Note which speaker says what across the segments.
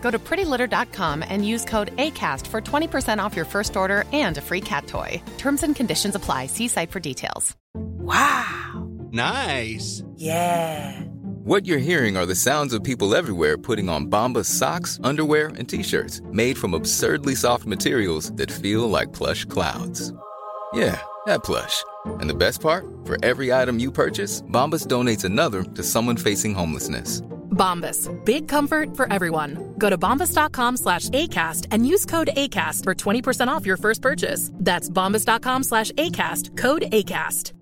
Speaker 1: Go to prettylitter.com and use code ACAST for 20% off your first order and a free cat toy. Terms and conditions apply. See site for details.
Speaker 2: Wow.
Speaker 3: Nice.
Speaker 2: Yeah.
Speaker 4: What you're hearing are the sounds of people everywhere putting on Bombas socks, underwear, and t-shirts made from absurdly soft materials that feel like plush clouds. Yeah, that plush. And the best part? For every item you purchase, Bombas donates another to someone facing homelessness.
Speaker 1: Bombas. Big comfort for everyone. Go to bombas.com slash ACAST and use code ACAST for 20% off your first purchase. That's bombas.com slash ACAST. Code ACAST.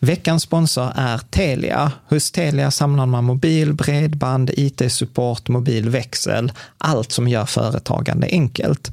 Speaker 5: Veckans sponsor är Telia. Hos Telia samlar man mobil, bredband, IT-support, mobilväxel, allt som gör företagande enkelt.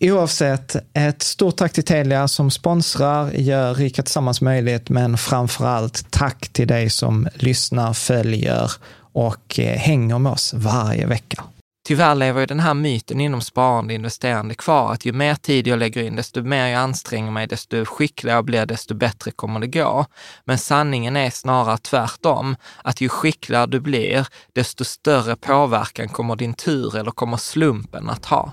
Speaker 5: Oavsett, ett stort tack till Telia som sponsrar, gör Rika Tillsammans möjligt, men framför allt tack till dig som lyssnar, följer och eh, hänger med oss varje vecka. Tyvärr lever ju den här myten inom sparande och investerande kvar, att ju mer tid jag lägger in, desto mer jag anstränger mig, desto skickligare jag blir, desto bättre kommer det gå. Men sanningen är snarare tvärtom, att ju skickligare du blir, desto större påverkan kommer din tur eller kommer slumpen att ha.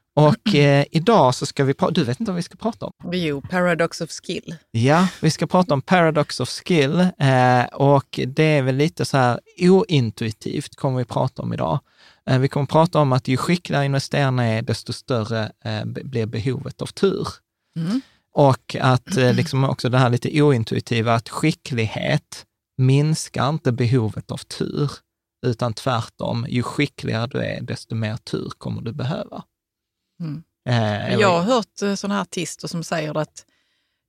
Speaker 5: Och eh, idag så ska vi prata, du vet inte vad vi ska prata om?
Speaker 6: Jo, Paradox of Skill.
Speaker 5: Ja, vi ska prata om Paradox of Skill eh, och det är väl lite så här ointuitivt kommer vi prata om idag. Eh, vi kommer prata om att ju skickligare investerarna är, desto större eh, blir behovet av tur.
Speaker 6: Mm.
Speaker 5: Och att eh, liksom också det här lite ointuitiva, att skicklighet minskar inte behovet av tur, utan tvärtom, ju skickligare du är, desto mer tur kommer du behöva.
Speaker 6: Mm.
Speaker 5: Eh,
Speaker 6: Jag har hört eh, sådana här artister som säger att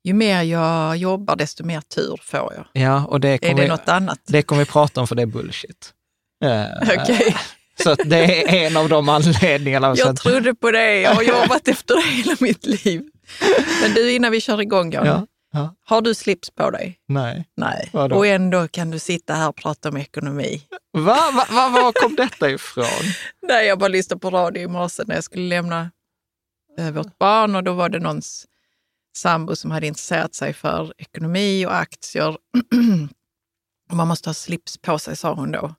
Speaker 6: ju mer jag jobbar, desto mer tur får jag.
Speaker 5: Ja, och det
Speaker 6: Är
Speaker 5: kommer
Speaker 6: det
Speaker 5: vi,
Speaker 6: något annat?
Speaker 5: det kommer vi prata om för det är bullshit. Eh,
Speaker 6: Okej,
Speaker 5: Så det är en av de anledningarna.
Speaker 6: jag trodde på det. Jag har jobbat efter det hela mitt liv. Men du, innan vi kör igång, Jan.
Speaker 5: Ja, ja.
Speaker 6: Har du slips på dig?
Speaker 5: Nej.
Speaker 6: Nej.
Speaker 5: Vadå?
Speaker 6: Och ändå kan du sitta här och prata om ekonomi.
Speaker 5: Va, va, va, var kom detta ifrån?
Speaker 6: Nej, jag bara lyssnade på radio i morse när jag skulle lämna vårt barn och då var det någons sambo som hade intresserat sig för ekonomi och aktier. och man måste ha slips på sig, sa hon då.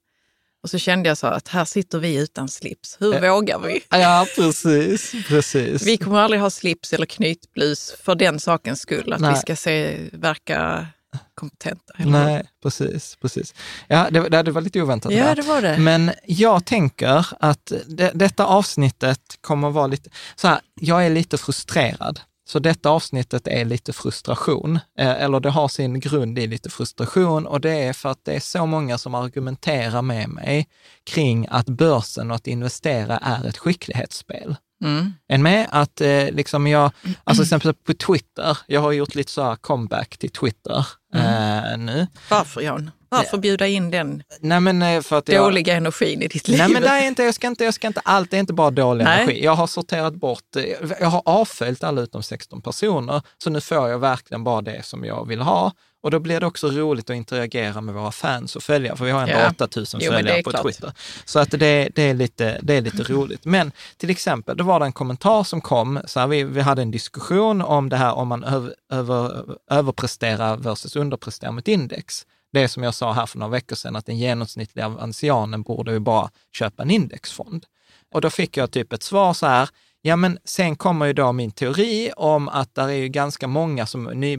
Speaker 6: Och så kände jag så att här sitter vi utan slips. Hur
Speaker 5: Ja.
Speaker 6: vågar vi?
Speaker 5: Ja, precis. precis.
Speaker 6: Vi kommer aldrig ha slips eller knytblus för den sakens skull, att
Speaker 5: Nej.
Speaker 6: vi ska se, verka kompetenta. eller?
Speaker 5: Nej, precis. precis. Ja, det, det, var lite oväntat.
Speaker 6: Ja,
Speaker 5: där.
Speaker 6: det var det.
Speaker 5: Men jag tänker att det, detta avsnittet kommer vara lite, så här, jag är lite frustrerad Så detta avsnittet är lite frustration, eh, eller det har sin grund i lite frustration och det är för att det är så många som argumenterar med mig kring att börsen och att investera är ett skicklighetsspel.
Speaker 6: Mm.
Speaker 5: En med att eh, liksom jag, alltså till exempel på Twitter, jag har gjort lite så här comeback till Twitter eh, nu.
Speaker 6: Varför Jan? Varför bjuda in den
Speaker 5: Nej men eh, för att jag,
Speaker 6: dåliga energin i ditt liv?
Speaker 5: Nej men det är inte, jag ska inte, jag ska inte, allt det är inte bara dålig
Speaker 6: Nej.
Speaker 5: energi. Jag har sorterat bort, eh, jag har avföljt alla utom 16 personer, så nu får jag verkligen bara det som jag vill ha. Och då blir det också roligt att interagera med våra fans och följare, för vi har ändå
Speaker 6: Ja.
Speaker 5: 8000
Speaker 6: Jo, men det
Speaker 5: följare på
Speaker 6: klart.
Speaker 5: Twitter. Så att det, det, är lite, det är lite roligt. Men till exempel, då var det en kommentar som kom, så här, vi, vi hade en diskussion om det här om man över, över, överpresterar versus underpresterar mot index. Det som jag sa här för några veckor sedan, att den genomsnittliga ancianen borde ju bara köpa en indexfond. Och då fick jag typ ett svar så här, ja men sen kommer ju då min teori om att det är ju ganska många som ny,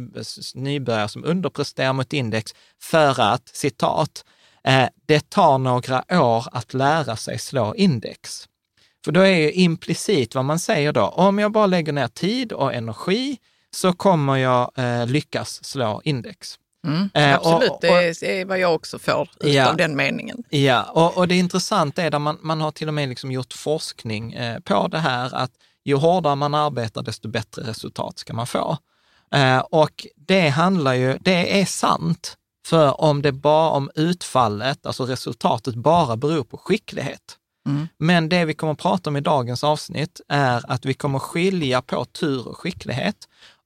Speaker 5: nybörjare som underpresterar mot index för att, citat, eh, det tar några år att lära sig slå index. För då är ju implicit vad man säger då, om jag bara lägger ner tid och energi så kommer jag eh, lyckas slå index.
Speaker 6: Mm,
Speaker 5: Eh, och-
Speaker 6: absolut,
Speaker 5: och-
Speaker 6: det är vad jag också får
Speaker 5: Ja.
Speaker 6: av den meningen.
Speaker 5: Ja, och, och det intressanta är att man, man har till och med liksom gjort forskning eh, på det här att ju hårdare man arbetar, desto bättre resultat ska man få. Eh, och det handlar ju, det är sant, för om det bara om utfallet, alltså resultatet, bara beror på skicklighet.
Speaker 6: Mm.
Speaker 5: Men det vi kommer att prata om i dagens avsnitt är att vi kommer skilja på tur och skicklighet.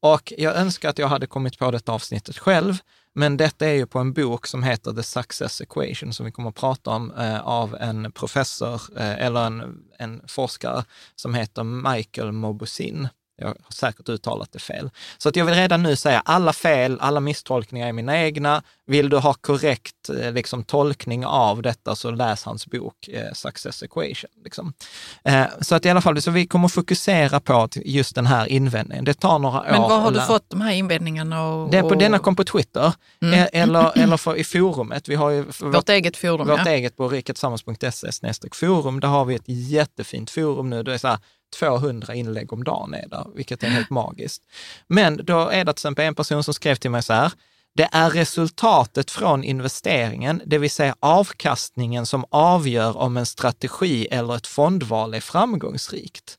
Speaker 5: Och jag önskar att jag hade kommit på detta avsnittet själv, men detta är ju på en bok som heter The Success Equation, som vi kommer att prata om eh, av en professor, eh, eller en, en forskare som heter Michael Mobusin. Jag har säkert uttalat det fel. Så att jag vill redan nu säga, alla fel, alla misstolkningar är mina egna. Vill du ha korrekt eh, liksom, tolkning av detta så läs hans bok eh, Success Equation. Liksom. Eh, så att i alla fall, så vi kommer fokusera på just den här invändningen. Det tar några år.
Speaker 6: Men var har du fått de här invändningarna? Och,
Speaker 5: det på,
Speaker 6: och
Speaker 5: denna kom på Twitter,
Speaker 6: Mm.
Speaker 5: eh, eller, eller för, i forumet. Vi har ju för
Speaker 6: vårt eget forum?
Speaker 5: vårt
Speaker 6: ja.
Speaker 5: eget på snedstreck forum. Där har vi ett jättefint forum nu. Det är så här 200 inlägg om dagen är där, vilket är helt magiskt. Men då är det till exempel en person som skrev till mig så här, det är resultatet från investeringen, det vill säga avkastningen som avgör om en strategi eller ett fondval är framgångsrikt.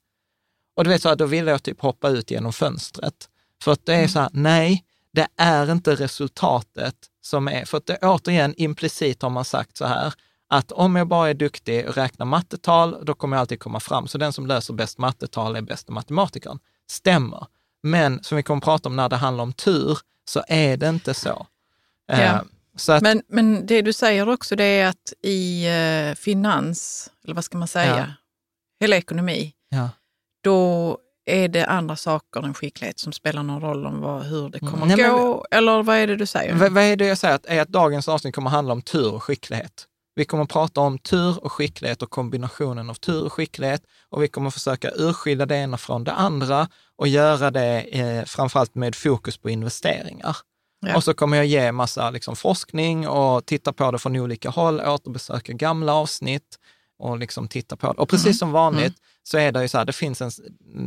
Speaker 5: Och du vet, så här, då ville jag typ hoppa ut genom fönstret. För att det är så här, nej, det är inte resultatet som är, för att det återigen implicit har man sagt så här, att om jag bara är duktig och räknar mattetal, då kommer jag alltid komma fram. Så den som löser bäst mattetal är bästa matematikern. Stämmer. Men som vi kommer att prata om när det handlar om tur, så är det inte så. Eh,
Speaker 6: Ja.
Speaker 5: Så att,
Speaker 6: Men, men det du säger också det är att i eh, finans, eller vad ska man säga,
Speaker 5: Ja.
Speaker 6: hela ekonomi,
Speaker 5: ja.
Speaker 6: då är det andra saker än skicklighet som spelar någon roll om vad, hur det kommer
Speaker 5: Nej, men-
Speaker 6: gå? eller vad är det du säger?
Speaker 5: Vad, vad är det jag säger? Att, är att dagens avsnitt kommer att handla om tur och skicklighet. Vi kommer att prata om tur och skicklighet och kombinationen av tur och skicklighet och vi kommer att försöka urskilja det ena från det andra och göra det eh, framförallt med fokus på investeringar.
Speaker 6: Ja.
Speaker 5: Och så kommer jag ge massa liksom, forskning och titta på det från olika håll, återbesöka gamla avsnitt och liksom titta på det. Och precis som vanligt så är det ju så här, det finns en,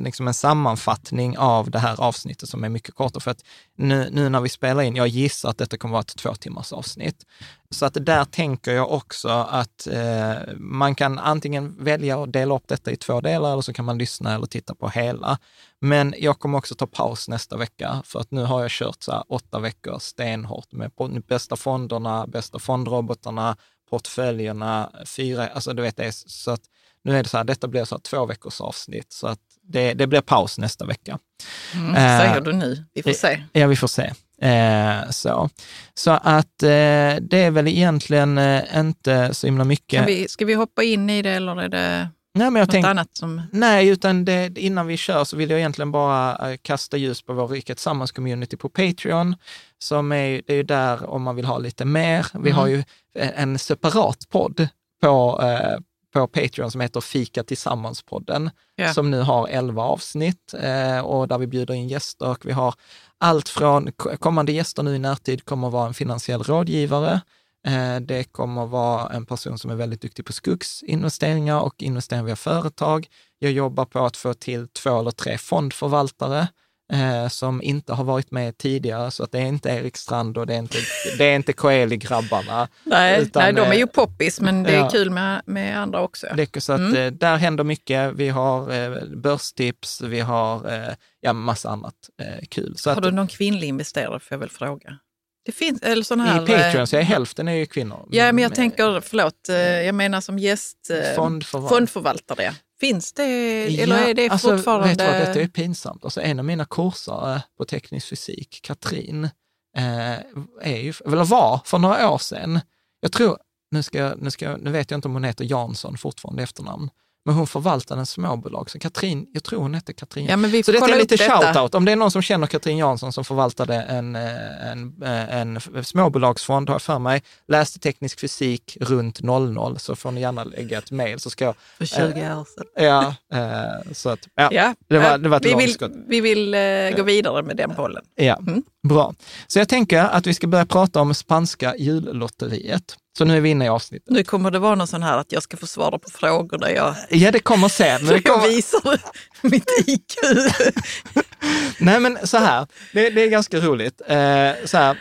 Speaker 5: liksom en sammanfattning av det här avsnittet som är mycket kortare. För att nu, nu när vi spelar in, jag gissar att detta kommer vara ett två timmars avsnitt. Så att där tänker jag också att eh, man kan antingen välja att dela upp detta i två delar eller så kan man lyssna eller titta på hela. Men jag kommer också ta paus nästa vecka för att nu har jag kört så här åtta veckor stenhårt med bästa fonderna, bästa fondrobotarna, portföljerna, fyra, alltså du vet det, är så att nu är det så här, detta blir så här två veckors avsnitt så att det, det blir paus nästa vecka.
Speaker 6: Mm,
Speaker 5: Eh,
Speaker 6: säger du nu? Vi får se.
Speaker 5: Ja, vi får se. Eh, så. så att eh, det är väl egentligen inte så himla mycket.
Speaker 6: Kan vi, ska vi hoppa in i det eller är det
Speaker 5: Nej, men jag
Speaker 6: något
Speaker 5: tänk,
Speaker 6: annat som...
Speaker 5: nej, utan det, innan vi kör så vill jag egentligen bara eh, kasta ljus på vår Riket Sammans-community på Patreon. Som är, det är ju där om man vill ha lite mer. Vi
Speaker 6: Mm.
Speaker 5: har ju en, separat podd på, eh, på Patreon som heter Fika Tillsammans-podden,
Speaker 6: Ja.
Speaker 5: som nu har 11 avsnitt eh, och där vi bjuder in gäster. Och vi har allt från kommande gäster nu i närtid kommer att vara en finansiell rådgivare. Eh, det kommer att vara en person som är väldigt duktig på skogsinvesteringar och investeringar via företag. Jag jobbar på att få till två eller tre fondförvaltare eh, som inte har varit med tidigare, så att det är inte Erik Strand och det är inte, det är inte Coeli-grabbarna.
Speaker 6: Nej,
Speaker 5: Utan,
Speaker 6: nej, de är ju
Speaker 5: eh,
Speaker 6: poppis, men det är
Speaker 5: ja.
Speaker 6: kul med, med andra också.
Speaker 5: Det, så att,
Speaker 6: Mm.
Speaker 5: där händer mycket. Vi har eh, börstips, vi har eh, ja, massa annat eh, kul. Så
Speaker 6: Har
Speaker 5: att,
Speaker 6: du någon kvinnlig investerare, får jag väl fråga? Det finns, eller sån här...
Speaker 5: I Patreon
Speaker 6: eh,
Speaker 5: så är hälften är ju kvinnor.
Speaker 6: Ja, men jag tänker, förlåt, eh, jag menar som gäst... eh,
Speaker 5: Fondförval-
Speaker 6: Fondförvaltare. Finns det, eller
Speaker 5: Ja,
Speaker 6: är det
Speaker 5: alltså,
Speaker 6: fortfarande...
Speaker 5: Vet du vad, detta är pinsamt. Alltså, en av mina kursare på teknisk fysik, Katrin, eh, är ju, eller var för några år sedan, jag tror, nu, ska nu, ska nu vet jag inte om hon heter Jansson fortfarande efternamn, men hon förvaltar en småbolag. Så Katrin, jag tror hon hette Katrin.
Speaker 6: Ja, men vi
Speaker 5: så
Speaker 6: kollar
Speaker 5: är lite shout-out. Om det är någon som känner Katrin Jansson som förvaltade en, eh, en, eh, en småbolagsfond, har jag för mig, läste teknisk fysik runt 00, så får ni gärna lägga ett mejl.
Speaker 6: För 20 år sedan.
Speaker 5: Ja, eh, så att, ja.
Speaker 6: Ja,
Speaker 5: Det var- det var ett
Speaker 6: vi vill,
Speaker 5: långskott.
Speaker 6: vi vill eh, gå vidare med den bollen.
Speaker 5: Ja,
Speaker 6: Mm.
Speaker 5: bra. Så jag tänker att vi ska börja prata om spanska jullotteriet. Så nu är vi inne i avsnittet.
Speaker 6: Nu kommer det vara någon sån här att jag ska få svara på frågor där jag,
Speaker 5: Ja, det kommer sen. Det
Speaker 6: jag
Speaker 5: kommer...
Speaker 6: visar mitt IQ.
Speaker 5: Nej, men så här, det, det är ganska roligt. Eh, så här,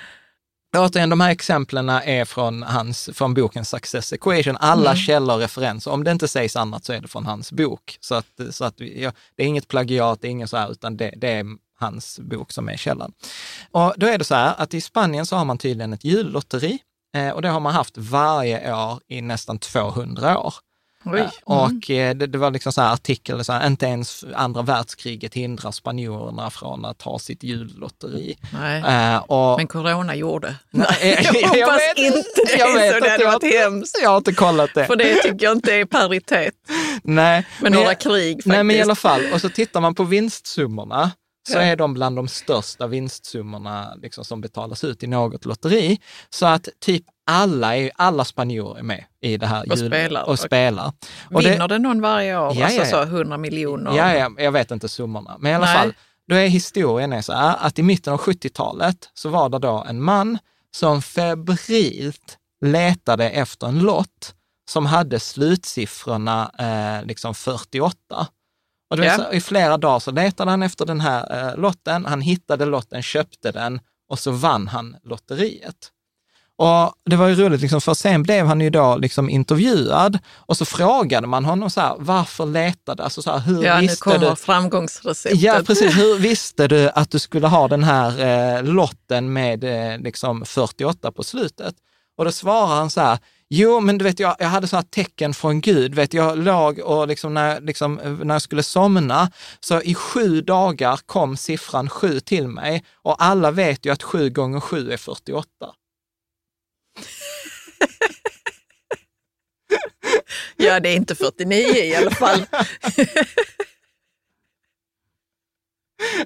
Speaker 5: återigen, de här exemplen är från, hans, från boken Success Equation. Alla
Speaker 6: Mm.
Speaker 5: källor och referenser. Om det inte sägs annat så är det från hans bok. Så, att, så att ja, det är inget plagiat, det är inget så här, utan det, det är hans bok som är källan. Och då är det så här att i Spanien så har man tydligen ett jullotteri och det har man haft varje år i nästan 200 år.
Speaker 6: Oj.
Speaker 5: Ja, Och eh, det, det var liksom så här artikel, så här, inte ens andra världskriget hindrar spanjorerna från att ha sitt jullotteri.
Speaker 6: Nej.
Speaker 5: Eh, och,
Speaker 6: Men corona gjorde.
Speaker 5: Nej,
Speaker 6: jag hoppas inte det,
Speaker 5: jag vet
Speaker 6: så det hade
Speaker 5: jag
Speaker 6: varit
Speaker 5: inte-
Speaker 6: hemskt.
Speaker 5: Jag har inte kollat det.
Speaker 6: För det tycker jag inte är paritet
Speaker 5: Nej,
Speaker 6: med
Speaker 5: men
Speaker 6: några
Speaker 5: jag-
Speaker 6: krig faktiskt.
Speaker 5: Nej, men i alla fall. Och så tittar man på vinstsummorna, så är de bland de största vinstsummorna liksom, som betalas ut i något lotteri. Så att typ alla, är, alla spanjorer är med i det här
Speaker 6: Och
Speaker 5: jul-
Speaker 6: spelar.
Speaker 5: Och spelar. Och
Speaker 6: Vinner det någon varje år?
Speaker 5: Ja,
Speaker 6: alltså så 100 miljoner?
Speaker 5: Ja, ja, jag vet inte summorna. Men i alla
Speaker 6: Nej.
Speaker 5: fall, då är historien är så här att i mitten av 70-talet så var det då en man som febrilt letade efter en lott som hade slutsiffrorna eh, liksom 48. Och det
Speaker 6: Ja.
Speaker 5: så, I flera dagar så letade han efter den här eh, lotten, han hittade lotten, köpte den och så vann han lotteriet. Och det var ju roligt, liksom, för sen blev han ju då liksom intervjuad och så frågade man honom så här, varför letade, alltså så här, hur
Speaker 6: Ja, nu
Speaker 5: visste
Speaker 6: kommer
Speaker 5: du?
Speaker 6: framgångsreceptet.
Speaker 5: Ja, precis. Hur visste du att du skulle ha den här eh, lotten med eh, liksom 48 på slutet? Och då svarar han så här, jo, men du vet, jag, jag hade så här tecken från Gud. Vet, jag låg och liksom när, liksom, när jag skulle somna, så i sju dagar kom siffran sju till mig och alla vet ju att sju gånger sju är 48.
Speaker 6: Ja, det är inte 49 i alla fall.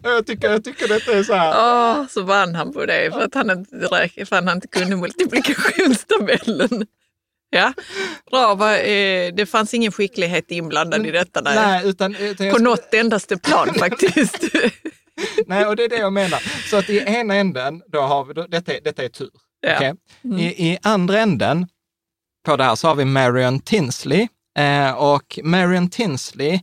Speaker 5: Jag tycker, jag tycker detta är så här.
Speaker 6: Åh, så vann han på det för att han inte, räk- för han inte kunde multiplikationstabellen. Ja, bra. Vad, eh, det fanns ingen skicklighet inblandad i detta. Nej.
Speaker 5: Nej, utan, utan jag
Speaker 6: På något endaste plan faktiskt.
Speaker 5: Nej, och det är det jag menar. Så att i ena änden, då har vi, då, detta, är, detta är tur.
Speaker 6: Ja.
Speaker 5: Okej? I, I andra änden på det här så har vi Marion Tinsley. Eh, och Marion Tinsley,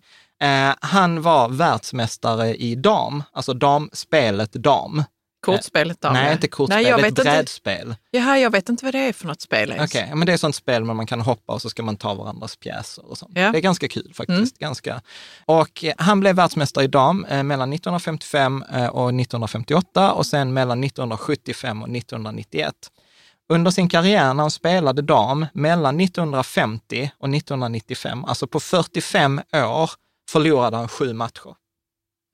Speaker 5: eh, han var världsmästare i dam, alltså damspelet dam.
Speaker 6: Kortspelet då?
Speaker 5: Nej, inte kortspel,
Speaker 6: Nej, jag
Speaker 5: det är
Speaker 6: vet
Speaker 5: ett
Speaker 6: inte.
Speaker 5: brädspel.
Speaker 6: Jaha, jag vet inte vad det är för något spel ens.
Speaker 5: Okej, men det är sånt spel där man kan hoppa och så ska man ta varandras pjäser och sånt.
Speaker 6: Ja.
Speaker 5: Det är ganska kul faktiskt.
Speaker 6: Mm.
Speaker 5: Ganska. Och eh, han blev världsmästare i dam eh, mellan 1955 eh, och 1958 och sen mellan 1975 och 1991. Under sin karriär när han spelade dam mellan 1950 och 1995, alltså på 45 år, förlorade han sju matcher.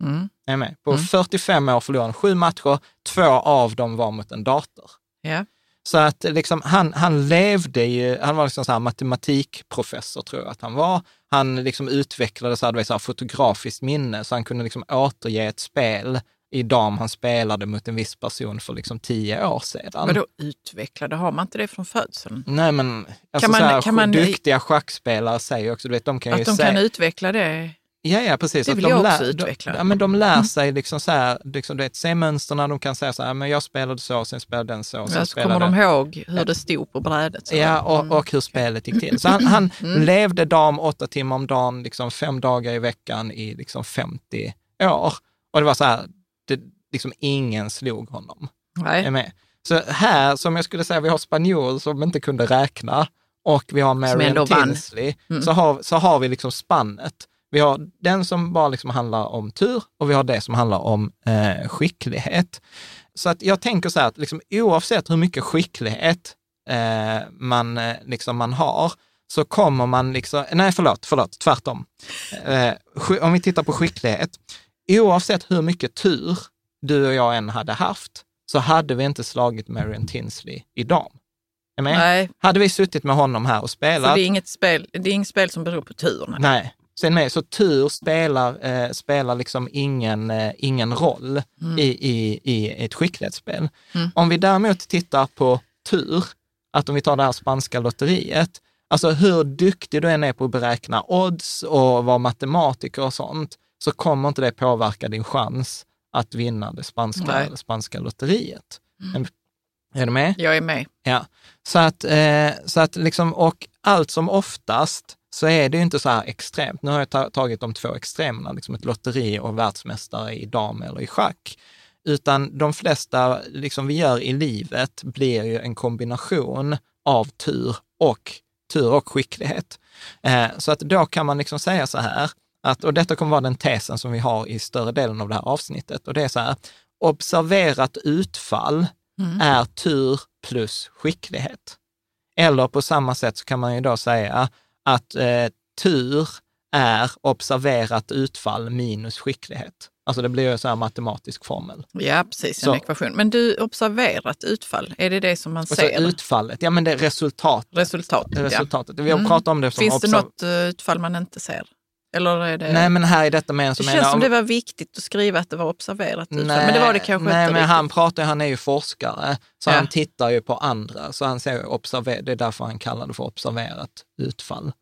Speaker 6: Mm.
Speaker 5: Är med? På
Speaker 6: Mm.
Speaker 5: 45 år förlorade han sju matcher, två av dem var mot en dator.
Speaker 6: Ja.
Speaker 5: Så att liksom, han, han levde ju, han var liksom så matematikprofessor tror jag att han var. Han liksom utvecklade så här, så här fotografiskt minne, så han kunde liksom återge ett spel i dam han spelade mot en viss person för liksom tio år sedan.
Speaker 6: Vadå utvecklade? Har man inte det från födseln?
Speaker 5: Nej men, alltså
Speaker 6: man-
Speaker 5: så här,
Speaker 6: kan man-
Speaker 5: duktiga schackspelare säger också, du vet, de kan ju
Speaker 6: Att de
Speaker 5: säga...
Speaker 6: kan utveckla det?
Speaker 5: Ja, ja, precis.
Speaker 6: Det
Speaker 5: Att
Speaker 6: vill
Speaker 5: de
Speaker 6: jag
Speaker 5: lär,
Speaker 6: också utveckla.
Speaker 5: De, ja, men de lär
Speaker 6: Mm.
Speaker 5: sig liksom så här, liksom, du vet, se mönsterna, de kan säga så här, men jag spelade så, sen spelade den så, sen
Speaker 6: Ja, så kommer de ihåg hur det stod på brädet. Så.
Speaker 5: Ja, och,
Speaker 6: Mm.
Speaker 5: och hur spelet gick till. Så han, han levde dam åtta timmar om dagen, liksom fem dagar i veckan i liksom 50 år. Och det var så här, det, liksom ingen slog honom.
Speaker 6: Nej.
Speaker 5: Så här, som jag skulle säga, vi har spanjor som inte kunde räkna och vi har Marion. Tinsley,
Speaker 6: Mm.
Speaker 5: så, har, så har vi liksom spannet. Vi har den som bara liksom handlar om tur och vi har det som handlar om eh, skicklighet. Så att jag tänker så här att liksom, oavsett hur mycket skicklighet eh, man, eh, liksom man har, så kommer man liksom, nej förlåt, förlåt, tvärtom. Eh, om vi tittar på skicklighet, oavsett hur mycket tur du och jag än hade haft, så hade vi inte slagit Marion Tinsley i dam. Är med?
Speaker 6: Nej,
Speaker 5: Hade vi suttit med honom här och spelat,
Speaker 6: det är inget spel, det är inget spel som beror på tur. Nej.
Speaker 5: nej, sen med, så tur spelar, eh, spelar liksom ingen, eh, ingen roll i, i, i ett skicklighetsspel.
Speaker 6: Mm.
Speaker 5: Om vi däremot tittar på tur, att om vi tar det här spanska lotteriet, alltså hur duktig du än är på att beräkna odds och vara matematiker och sånt, så kommer inte det påverka din chans att vinna det spanska.
Speaker 6: Mm.
Speaker 5: det spanska lotteriet. Är du med?
Speaker 6: Jag är med.
Speaker 5: Ja, så att, eh, så att liksom, och allt som oftast så är det ju inte så här extremt. Nu har jag ta- tagit de två extremerna, liksom ett lotteri och världsmästare i dam eller i schack. Utan de flesta liksom vi gör i livet blir ju en kombination av tur och, tur och skicklighet. Eh, så att då kan man liksom säga så här, att, och detta kommer vara den tesen som vi har i större delen av det här avsnittet, och det är så här, observerat utfall är tur plus skicklighet. Eller på samma sätt så kan man ju då säga att eh, tur är observerat utfall minus skicklighet. Alltså det blir ju så här matematisk formel.
Speaker 6: Ja, precis. En
Speaker 5: Så.
Speaker 6: ekvation. Men du, observerat utfall, är det det som man ser?
Speaker 5: utfallet, ja men det är resultat,
Speaker 6: Resultat. Ja.
Speaker 5: resultatet. Vi har
Speaker 6: Mm.
Speaker 5: pratat om det som
Speaker 6: Finns det något eh, utfall man inte ser? Eller är det...
Speaker 5: Nej men här i detta med en
Speaker 6: det
Speaker 5: som
Speaker 6: känns
Speaker 5: menar
Speaker 6: som
Speaker 5: om-
Speaker 6: det var viktigt att skriva att det var observerat utfall, men det var det kanske
Speaker 5: nej,
Speaker 6: inte
Speaker 5: men
Speaker 6: riktigt.
Speaker 5: han pratar han är ju forskare, så
Speaker 6: Ja.
Speaker 5: han tittar ju på andra, så han säger observer, det är därför han kallar det för observerat utfall.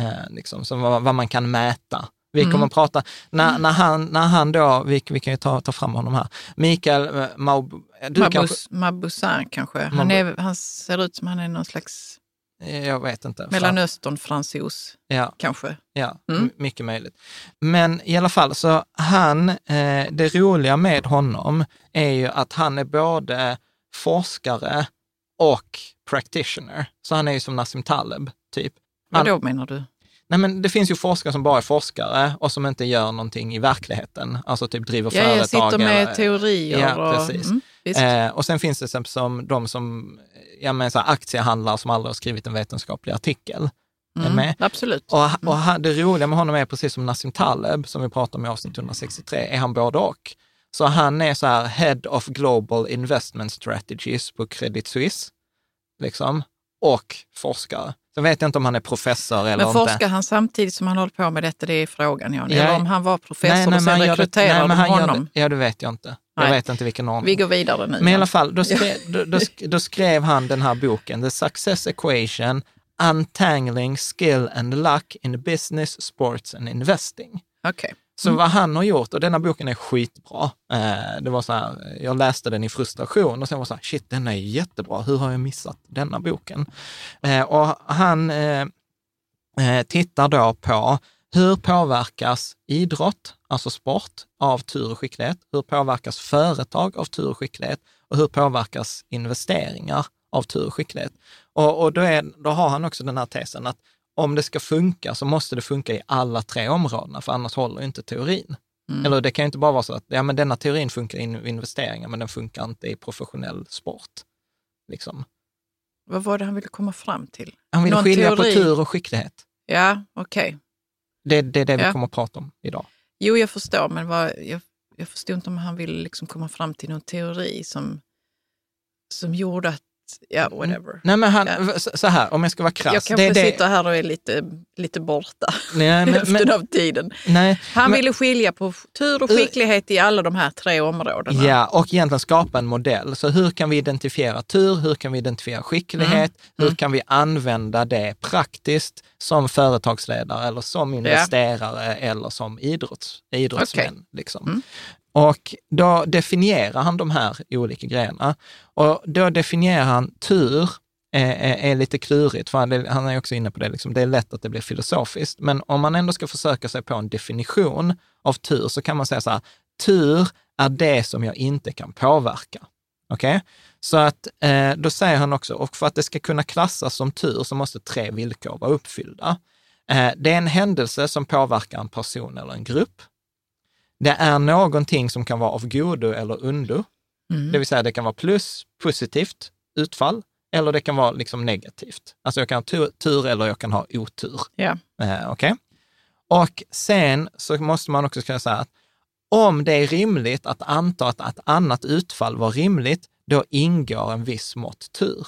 Speaker 5: Eh, liksom, så vad, vad man kan mäta. Vi
Speaker 6: Mm.
Speaker 5: kommer att prata, när, när, han, när han då, vi, vi kan ju ta, ta fram honom här, Mikael eh, Maub, du kanske,
Speaker 6: Mabus, Mabusan kanske. Han, är, han ser ut som han är någon slags
Speaker 5: eh, jag vet inte.
Speaker 6: Mellanöstern-fransos,
Speaker 5: Ja,
Speaker 6: kanske.
Speaker 5: Ja,
Speaker 6: Mm.
Speaker 5: mycket möjligt. Men i alla fall, så han, eh, det roliga med honom är ju att han är både forskare och practitioner. Så han är ju som Nassim Taleb, typ.
Speaker 6: Vad
Speaker 5: Han,
Speaker 6: då menar du?
Speaker 5: nej men det finns ju forskare som bara är forskare och som inte gör någonting i verkligheten, alltså typ driver
Speaker 6: Ja,
Speaker 5: företag.
Speaker 6: jag sitter med
Speaker 5: eller-
Speaker 6: teorier.
Speaker 5: Ja,
Speaker 6: och,
Speaker 5: precis.
Speaker 6: Mm.
Speaker 5: Eh, och sen finns det som, som de som, ja men så här, aktiehandlare som aldrig har skrivit en vetenskaplig artikel.
Speaker 6: Mm,
Speaker 5: med?
Speaker 6: Absolut.
Speaker 5: Och, och han- det roliga med honom är precis som Nassim Taleb, som vi pratade om i avsnitt 163, är han både och. Så han är så här Head of Global Investment Strategies på Credit Suisse, liksom, och forskare. Sen vet jag inte om han är professor eller
Speaker 6: Men
Speaker 5: inte.
Speaker 6: forskar han samtidigt som han håller på med detta? Det är frågan, Jan.
Speaker 5: Ja.
Speaker 6: Eller om han var professor
Speaker 5: nej,
Speaker 6: och
Speaker 5: men
Speaker 6: sen rekryterar
Speaker 5: nej, men han
Speaker 6: honom.
Speaker 5: Det, ja, det vet jag inte. Jag
Speaker 6: Nej.
Speaker 5: vet inte vilken ordning.
Speaker 6: Vi går vidare nu.
Speaker 5: Men i alla fall, då skrev, då, då, då skrev han den här boken, The Success Equation, Untangling Skill and Luck in Business, Sports and Investing.
Speaker 6: Okej.
Speaker 5: Så vad han har gjort, och denna boken är skitbra. Eh, det var så här, jag läste den i frustration och sen var så här, shit, den är jättebra. Hur har jag missat denna boken? Eh, och han eh, tittar då på hur påverkas idrott, alltså sport, av tur och skicklighet? Hur påverkas företag av tur och skicklighet? Och hur påverkas investeringar av tur och skicklighet? Och, och då, är, då har han också den här tesen att om det ska funka så måste det funka i alla tre områdena, för annars håller inte teorin.
Speaker 6: Mm.
Speaker 5: Eller det kan ju inte bara vara så att ja, men denna teorin funkar i investeringar, men den funkar inte i professionell sport. Liksom.
Speaker 6: Vad var det han ville komma fram till?
Speaker 5: Han vill
Speaker 6: Någon
Speaker 5: skilja på
Speaker 6: teori?
Speaker 5: tur och skicklighet.
Speaker 6: Ja, okej.
Speaker 5: Det, det är det vi
Speaker 6: Ja.
Speaker 5: kommer att prata om idag.
Speaker 6: Jo, jag förstår, men vad, jag, jag förstod inte om han ville liksom komma fram till någon teori som, som gjorde att, ja, whatever.
Speaker 5: Nej, men han,
Speaker 6: Ja.
Speaker 5: så här, om jag ska vara krass.
Speaker 6: jag kanske
Speaker 5: det, det,
Speaker 6: sitter här och är lite, lite borta
Speaker 5: nej, men,
Speaker 6: hälften av tiden.
Speaker 5: nej,
Speaker 6: Han
Speaker 5: men-
Speaker 6: ville skilja på tur och skicklighet i alla de här tre områdena.
Speaker 5: Ja, och egentligen skapa en modell. Så hur kan vi identifiera tur? Hur kan vi identifiera skicklighet?
Speaker 6: Mm.
Speaker 5: Hur kan vi använda det praktiskt som företagsledare eller som investerare eller som idrotts, idrottsmän? Liksom. Och då definierar han de här olika grejerna. Och då definierar han tur, är, är, är lite klurigt, för han, är- också inne på det, liksom, det är lätt att det blir filosofiskt. Men om man ändå ska försöka sig på en definition av tur så kan man säga så här, tur är det som jag inte kan påverka. Okej? Så att eh, då säger han också, och för att det ska kunna klassas som tur så måste tre villkor vara uppfyllda. Eh, det är en händelse som påverkar en person eller en grupp. Det är någonting som kan vara av godo eller undo. Det vill säga det kan vara plus, positivt utfall, eller det kan vara liksom negativt. Alltså jag kan ha tur, tur eller jag kan ha otur.
Speaker 6: Ja.
Speaker 5: Eh, Okej? Och sen så måste man också kunna säga att om det är rimligt att anta att ett annat utfall var rimligt, då ingår en viss mått tur.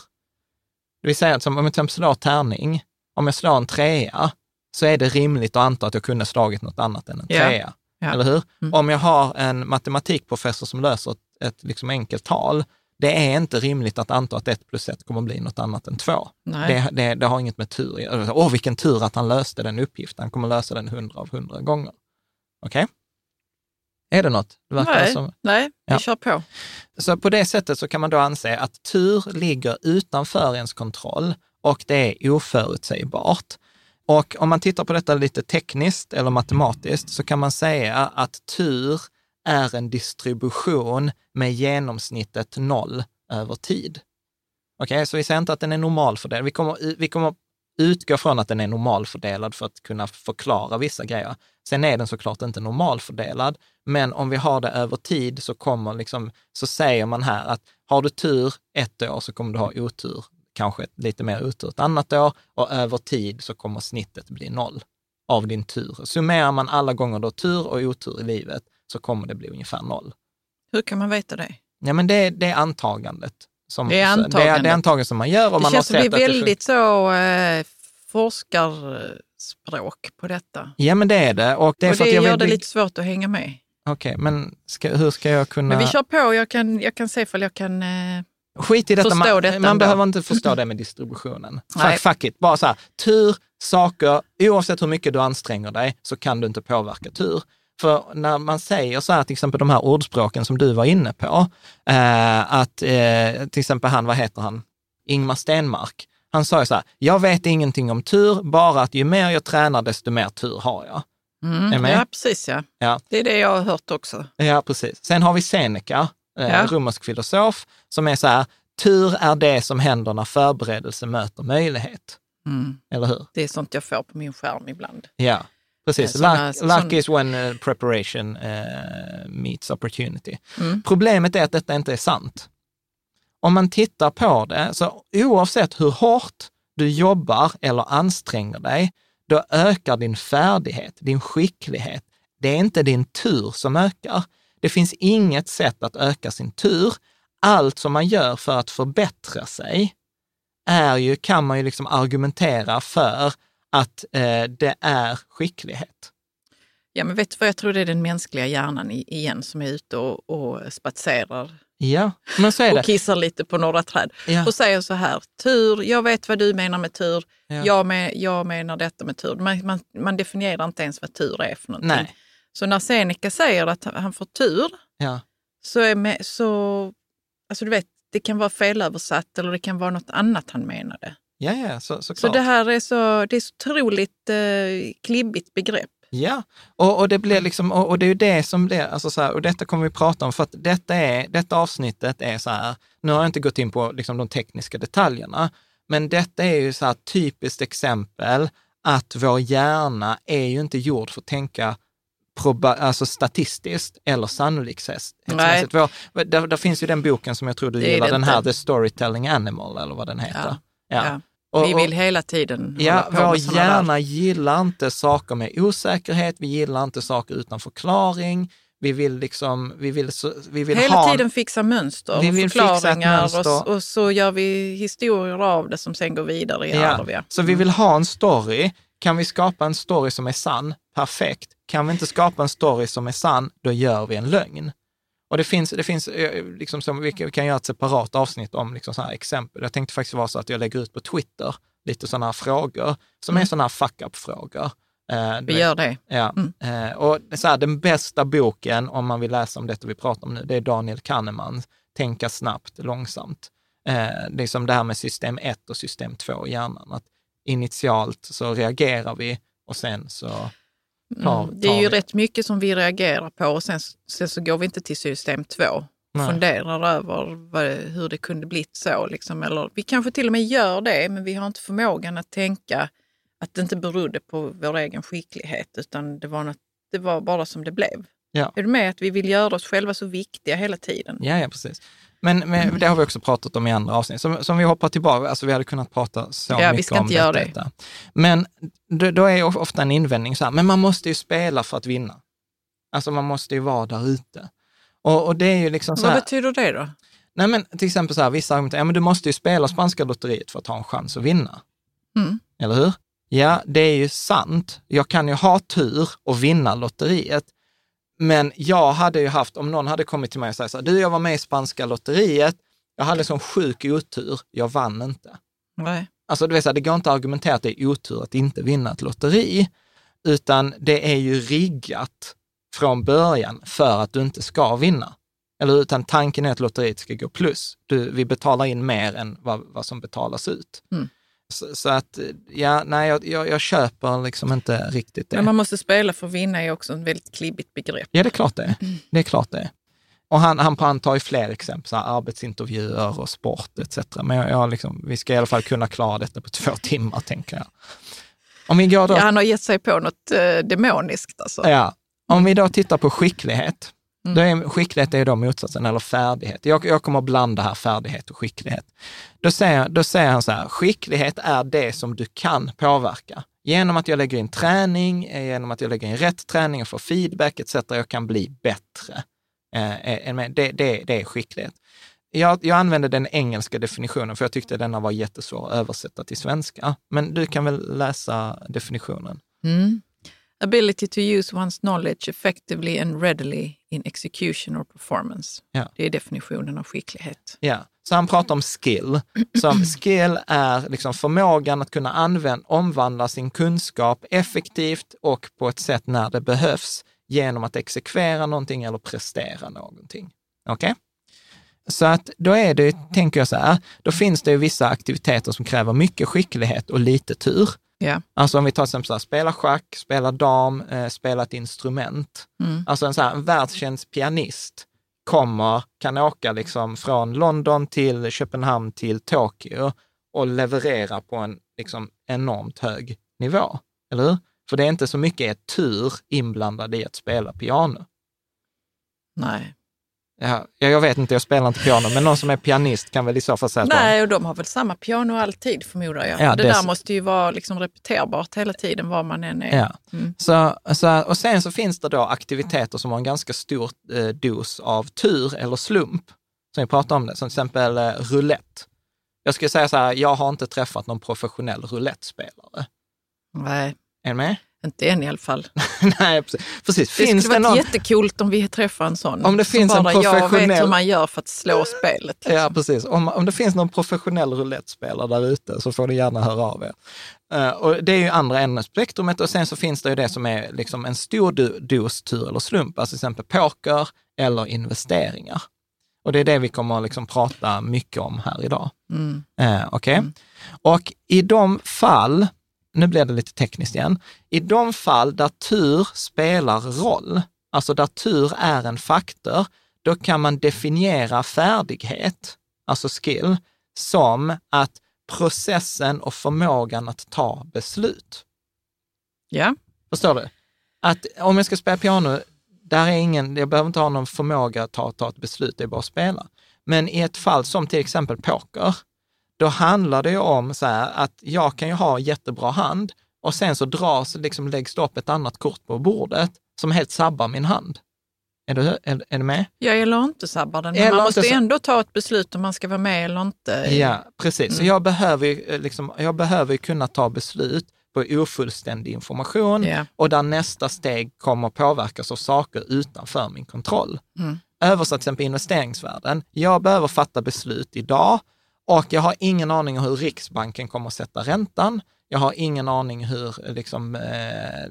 Speaker 5: Det vill säga att som om jag till exempel slår tärning, om jag slår en trea, så är det rimligt att anta att jag kunde slagit något annat än en
Speaker 6: Ja.
Speaker 5: trea.
Speaker 6: Ja.
Speaker 5: Eller hur?
Speaker 6: Mm.
Speaker 5: Om jag har en matematikprofessor som löser ett, ett liksom enkelt tal, det är inte rimligt att anta att ett plus ett kommer bli något annat än två. Det, det, det har inget med tur att göra. Åh, vilken tur att han löste den uppgiften. Han kommer lösa den hundra av hundra gånger. Okej? Är det något? Det
Speaker 6: Nej,
Speaker 5: som...
Speaker 6: nej, vi
Speaker 5: Ja.
Speaker 6: kör på.
Speaker 5: Så på det sättet så kan man då anse att tur ligger utanför ens kontroll och det är oförutsägbart. Och om man tittar på detta lite tekniskt eller matematiskt så kan man säga att tur är en distribution med genomsnittet noll över tid. Okej, så vi säger inte att den är normalfördelad. Vi kommer, vi kommer utgå från att den är normalfördelad för att kunna förklara vissa grejer. Sen är den såklart inte normalfördelad, men om vi har det över tid så kommer liksom, så säger man här att har du tur ett år så kommer du ha otur, kanske lite mer otur ett annat år och över tid så kommer snittet bli noll av din tur. Summerar man alla gånger du har tur och otur i livet så kommer det bli ungefär noll.
Speaker 6: Hur kan man veta det?
Speaker 5: Ja, men det, det är antagandet. Som,
Speaker 6: Det är
Speaker 5: Det är,
Speaker 6: antagandet.
Speaker 5: det är antagandet som man gör. Och
Speaker 6: Det
Speaker 5: man
Speaker 6: känns som det är
Speaker 5: att det
Speaker 6: väldigt så eh, forskarspråk på detta.
Speaker 5: Ja, men det är det. Och det är
Speaker 6: och det gör
Speaker 5: vill
Speaker 6: det lite svårt att hänga med.
Speaker 5: Okej, men ska, hur ska jag kunna...
Speaker 6: Men vi kör på, jag kan, jag kan se ifall jag kan... Eh,
Speaker 5: Skit i detta,
Speaker 6: förstå
Speaker 5: man,
Speaker 6: detta
Speaker 5: man
Speaker 6: ändå.
Speaker 5: behöver inte förstå det med distributionen. Fuck, fuck it, bara så här, tur, saker, oavsett hur mycket du anstränger dig så kan du inte påverka tur. För när man säger så här, till exempel de här ordspråken som du var inne på, eh, att eh, till exempel han, vad heter han, Ingmar Stenmark, han sa ju så här, jag vet ingenting om tur, bara att ju mer jag tränar desto mer tur har jag.
Speaker 6: mm, ja, precis ja.
Speaker 5: Ja.
Speaker 6: Det är det jag har hört också.
Speaker 5: Ja, precis. Sen har vi Seneca,
Speaker 6: Ja.
Speaker 5: romersk filosof, som är så här, tur är det som händer när förberedelse möter möjlighet.
Speaker 6: Mm.
Speaker 5: Eller hur?
Speaker 6: Det är sånt jag får på min skärm ibland.
Speaker 5: Ja, precis.
Speaker 6: Ja, såna-
Speaker 5: luck,
Speaker 6: sån-
Speaker 5: luck is when eh, preparation eh, meets opportunity.
Speaker 6: Mm.
Speaker 5: Problemet är att detta inte är sant. Om man tittar på det, så oavsett hur hårt du jobbar eller anstränger dig, då ökar din färdighet, din skicklighet. Det är inte din tur som ökar. Det finns inget sätt att öka sin tur. Allt som man gör för att förbättra sig är ju, kan man ju liksom argumentera för att eh, det är skicklighet.
Speaker 6: Ja, men vet du vad jag tror det är den mänskliga hjärnan igen som är ute och, och spatserar
Speaker 5: Ja, men så är
Speaker 6: och
Speaker 5: det.
Speaker 6: kissar lite på några träd
Speaker 5: Ja.
Speaker 6: och säger så här, tur, jag vet vad du menar med tur,
Speaker 5: Ja.
Speaker 6: jag, med, jag menar detta med tur. Man, man, man definierar inte ens vad tur är för någonting.
Speaker 5: Nej.
Speaker 6: Så när Seneca säger att han får tur
Speaker 5: Ja.
Speaker 6: så är med, så, alltså du vet, det kan vara felöversatt eller det kan vara något annat han menade.
Speaker 5: Ja, ja, så,
Speaker 6: Så
Speaker 5: såklart.
Speaker 6: det här är så, det är så otroligt eh, klibbigt begrepp.
Speaker 5: Ja, och, och det blir liksom, och, och det är ju det som blir, alltså så här, och detta kommer vi prata om, för att detta, är, detta avsnittet är så här, nu har jag inte gått in på liksom de tekniska detaljerna, men detta är ju så här typiskt exempel att vår hjärna är ju inte gjord för att tänka proba, alltså statistiskt eller sannolikhetsmässigt. Där, där finns ju den boken som jag tror du
Speaker 6: Det
Speaker 5: gillar, den här. The Storytelling Animal, eller vad den heter.
Speaker 6: Ja. Ja.
Speaker 5: Och-
Speaker 6: Vi vill hela tiden
Speaker 5: Ja,
Speaker 6: hålla på
Speaker 5: vår
Speaker 6: med såna där.
Speaker 5: hjärna gillar inte saker med osäkerhet, vi gillar inte saker utan förklaring. Vi vill liksom, vi vill, vi vill
Speaker 6: Hela
Speaker 5: ha...
Speaker 6: tiden fixa mönster
Speaker 5: Vi
Speaker 6: och
Speaker 5: vill
Speaker 6: förklaringar
Speaker 5: mönster.
Speaker 6: och, och så gör vi historier av det som sen går vidare i
Speaker 5: ja,
Speaker 6: arv. Ja.
Speaker 5: Så vi vill ha en story. Kan vi skapa en story som är sann? Perfekt. Kan vi inte skapa en story som är sann, då gör vi en lögn. Och det finns, det finns eh, liksom som, vi kan göra ett separat avsnitt om liksom så här exempel. Jag tänkte faktiskt vara så att jag lägger ut på Twitter lite sådana här frågor, som är sådana här fuck-up-frågor. Eh, du
Speaker 6: Vi
Speaker 5: vet,
Speaker 6: gör det.
Speaker 5: Ja, eh, och så här, den bästa boken, om man vill läsa om detta vi pratar om nu, det är Daniel Kahnemans Tänka snabbt, långsamt. Eh, det är som det här med system 1 och system 2 i hjärnan. Att initialt så reagerar vi och sen så... tar,
Speaker 6: Mm. Det är ju
Speaker 5: tar-
Speaker 6: rätt mycket som vi reagerar på och sen, sen så går vi inte till system två.
Speaker 5: Nej.
Speaker 6: Funderar över vad, hur det kunde blivit så. Liksom. Eller, vi kanske till och med gör det, men vi har inte förmågan att tänka att det inte berodde på vår egen skicklighet, utan det var, något, det var bara som det blev.
Speaker 5: Ja.
Speaker 6: Är du med att vi vill göra oss själva så viktiga hela tiden?
Speaker 5: Ja, ja, precis. Men, men det har vi också pratat om i andra avsnitt. Som, som vi hoppar tillbaka, alltså vi hade kunnat prata så
Speaker 6: Ja, vi
Speaker 5: mycket
Speaker 6: ska
Speaker 5: om
Speaker 6: göra det.
Speaker 5: detta. Men då, då är of- ofta en invändning så här, men man måste ju spela för att vinna. Alltså man måste ju vara där ute. Och, och det är ju liksom så
Speaker 6: Vad
Speaker 5: här,
Speaker 6: betyder det då?
Speaker 5: nej men till exempel så här, vissa argumenterar, ja men du måste ju spela spanska lotteriet för att ha en chans att vinna.
Speaker 6: Mm.
Speaker 5: Eller hur? Ja, det är ju sant. Jag kan ju ha tur och vinna lotteriet. Men jag hade ju haft, om någon hade kommit till mig och sagt så här, du jag var med i spanska lotteriet, jag hade sån sjuk otur, jag vann inte.
Speaker 6: Nej.
Speaker 5: Alltså vill säga, det går inte att argumentera att det är otur att inte vinna ett lotteri, utan det är ju riggat från början för att du inte ska vinna. Eller utan tanken är att lotteriet ska gå plus. Du, vi betalar in mer än vad, vad som betalas ut.
Speaker 6: Mm.
Speaker 5: Så, så att, ja, nej, jag, jag, jag köper liksom inte riktigt det.
Speaker 6: Men man måste spela för att vinna är också ett väldigt klibbigt begrepp.
Speaker 5: Ja, det är klart det är. Det är klart det. Och han, han, han tar ju fler exempel, så här, arbetsintervjuer och sport etc. Men jag, jag liksom, vi ska i alla fall kunna klara detta på två timmar, tänker jag. Om vi går då
Speaker 6: Ja, han har gett sig på något eh, demoniskt alltså.
Speaker 5: Ja, om vi då tittar på skicklighet.
Speaker 6: Mm.
Speaker 5: Då är, skicklighet är då motsatsen, eller färdighet. Jag, jag kommer att blanda här färdighet och skicklighet. Då säger, då säger han så här, skicklighet är det som du kan påverka. Genom att jag lägger in träning, eh, genom att jag lägger in rätt träning och får feedback etc. Jag kan bli bättre. Eh, eh, det, det, det är skicklighet. Jag, jag använde den engelska definitionen för jag tyckte denna var jättesvår att översätta till svenska. Men du kan väl läsa definitionen?
Speaker 6: Mm. Ability to use one's knowledge effectively and readily in execution or performance.
Speaker 5: Ja.
Speaker 6: Det är definitionen av skicklighet.
Speaker 5: Ja, så han pratar om skill. Som skill är liksom förmågan att kunna använda, omvandla sin kunskap effektivt och på ett sätt när det behövs genom att exekvera någonting eller prestera någonting. Okej? Så att då är det, tänker jag så här, då finns det ju vissa aktiviteter som kräver mycket skicklighet och lite tur.
Speaker 6: Ja.
Speaker 5: Alltså om vi tar till exempel så här, spela schack, spela dam, eh, spela ett instrument.
Speaker 6: Mm.
Speaker 5: Alltså en, så här, en världskänd pianist kommer, kan åka liksom från London till Köpenhamn till Tokyo och leverera på en liksom enormt hög nivå. Eller hur? För det är inte så mycket tur inblandad i att spela piano.
Speaker 6: Nej.
Speaker 5: Ja, jag vet inte, jag spelar inte piano, men någon som är pianist kan väl i så fall säga att
Speaker 6: Nej, och de har väl samma piano alltid förmodar jag.
Speaker 5: Ja,
Speaker 6: det
Speaker 5: det-
Speaker 6: där måste ju vara liksom repeterbart hela tiden var man än är.
Speaker 5: Ja.
Speaker 6: Mm.
Speaker 5: Så, så, och sen så finns det då aktiviteter som har en ganska stor eh, dos av tur eller slump, som vi pratar om det, som till exempel eh, roulette. Jag skulle säga så här, jag har inte träffat någon professionell roulettespelare.
Speaker 6: Nej,
Speaker 5: Är ni med?
Speaker 6: Inte än i alla fall.
Speaker 5: Nej, precis. precis.
Speaker 6: Det
Speaker 5: Finns
Speaker 6: skulle
Speaker 5: det
Speaker 6: varit
Speaker 5: någon...
Speaker 6: jättekult om vi träffar en sån.
Speaker 5: Om det
Speaker 6: som
Speaker 5: finns en
Speaker 6: bara, Jag vet
Speaker 5: professionell-
Speaker 6: hur man gör för att slå spelet. liksom.
Speaker 5: Ja, precis. Om, om det finns någon professionell roulettespelare där ute så får du gärna höra av er. Eh, och det är ju andra änden av spektrumet och sen så finns det ju det som är liksom en stor do- dos tur eller slump, alltså till exempel poker eller investeringar. Och det är det vi kommer att liksom prata mycket om här idag.
Speaker 6: Mm.
Speaker 5: Eh, Okej? Och i de fall, nu blir det lite tekniskt igen, i de fall där tur spelar roll, alltså där tur är en faktor, då kan man definiera färdighet, alltså skill, som att processen och förmågan att ta beslut.
Speaker 6: Ja,
Speaker 5: Förstår du? Att om jag ska spela piano, där är ingen, jag behöver inte ha någon förmåga att ta, ta ett beslut, det är bara att spela. Men i ett fall som till exempel poker, då handlar det ju om så här att jag kan ju ha jättebra hand och sen så dras, liksom läggs det upp ett annat kort på bordet som helt sabbar min hand. Är du, är, är du med?
Speaker 6: jag eller inte sabbar den. Men man måste
Speaker 5: inte
Speaker 6: ändå ta ett beslut om man ska vara med eller inte.
Speaker 5: Ja, precis. Så jag behöver, ju, eh, liksom, jag behöver kunna ta beslut på ofullständig information
Speaker 6: Ja.
Speaker 5: och där nästa steg kommer påverkas av saker utanför min kontroll.
Speaker 6: Mm.
Speaker 5: Översatt till exempel investeringsvärlden. Jag behöver fatta beslut idag och jag har ingen aning hur Riksbanken kommer att sätta räntan. Jag har ingen aning hur liksom, eh,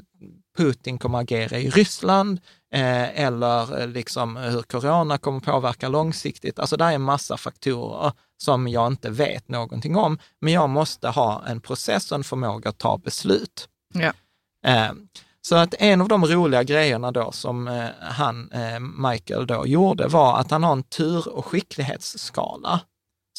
Speaker 5: Putin kommer att agera i Ryssland eh, eller liksom hur corona kommer att påverka långsiktigt. Alltså det är en massa faktorer som jag inte vet någonting om, men jag måste ha en process och en förmåga att ta beslut.
Speaker 6: Ja.
Speaker 5: Eh, Så att en av de roliga grejerna då som han, Michael då gjorde var att han har en tur och skicklighetsskala.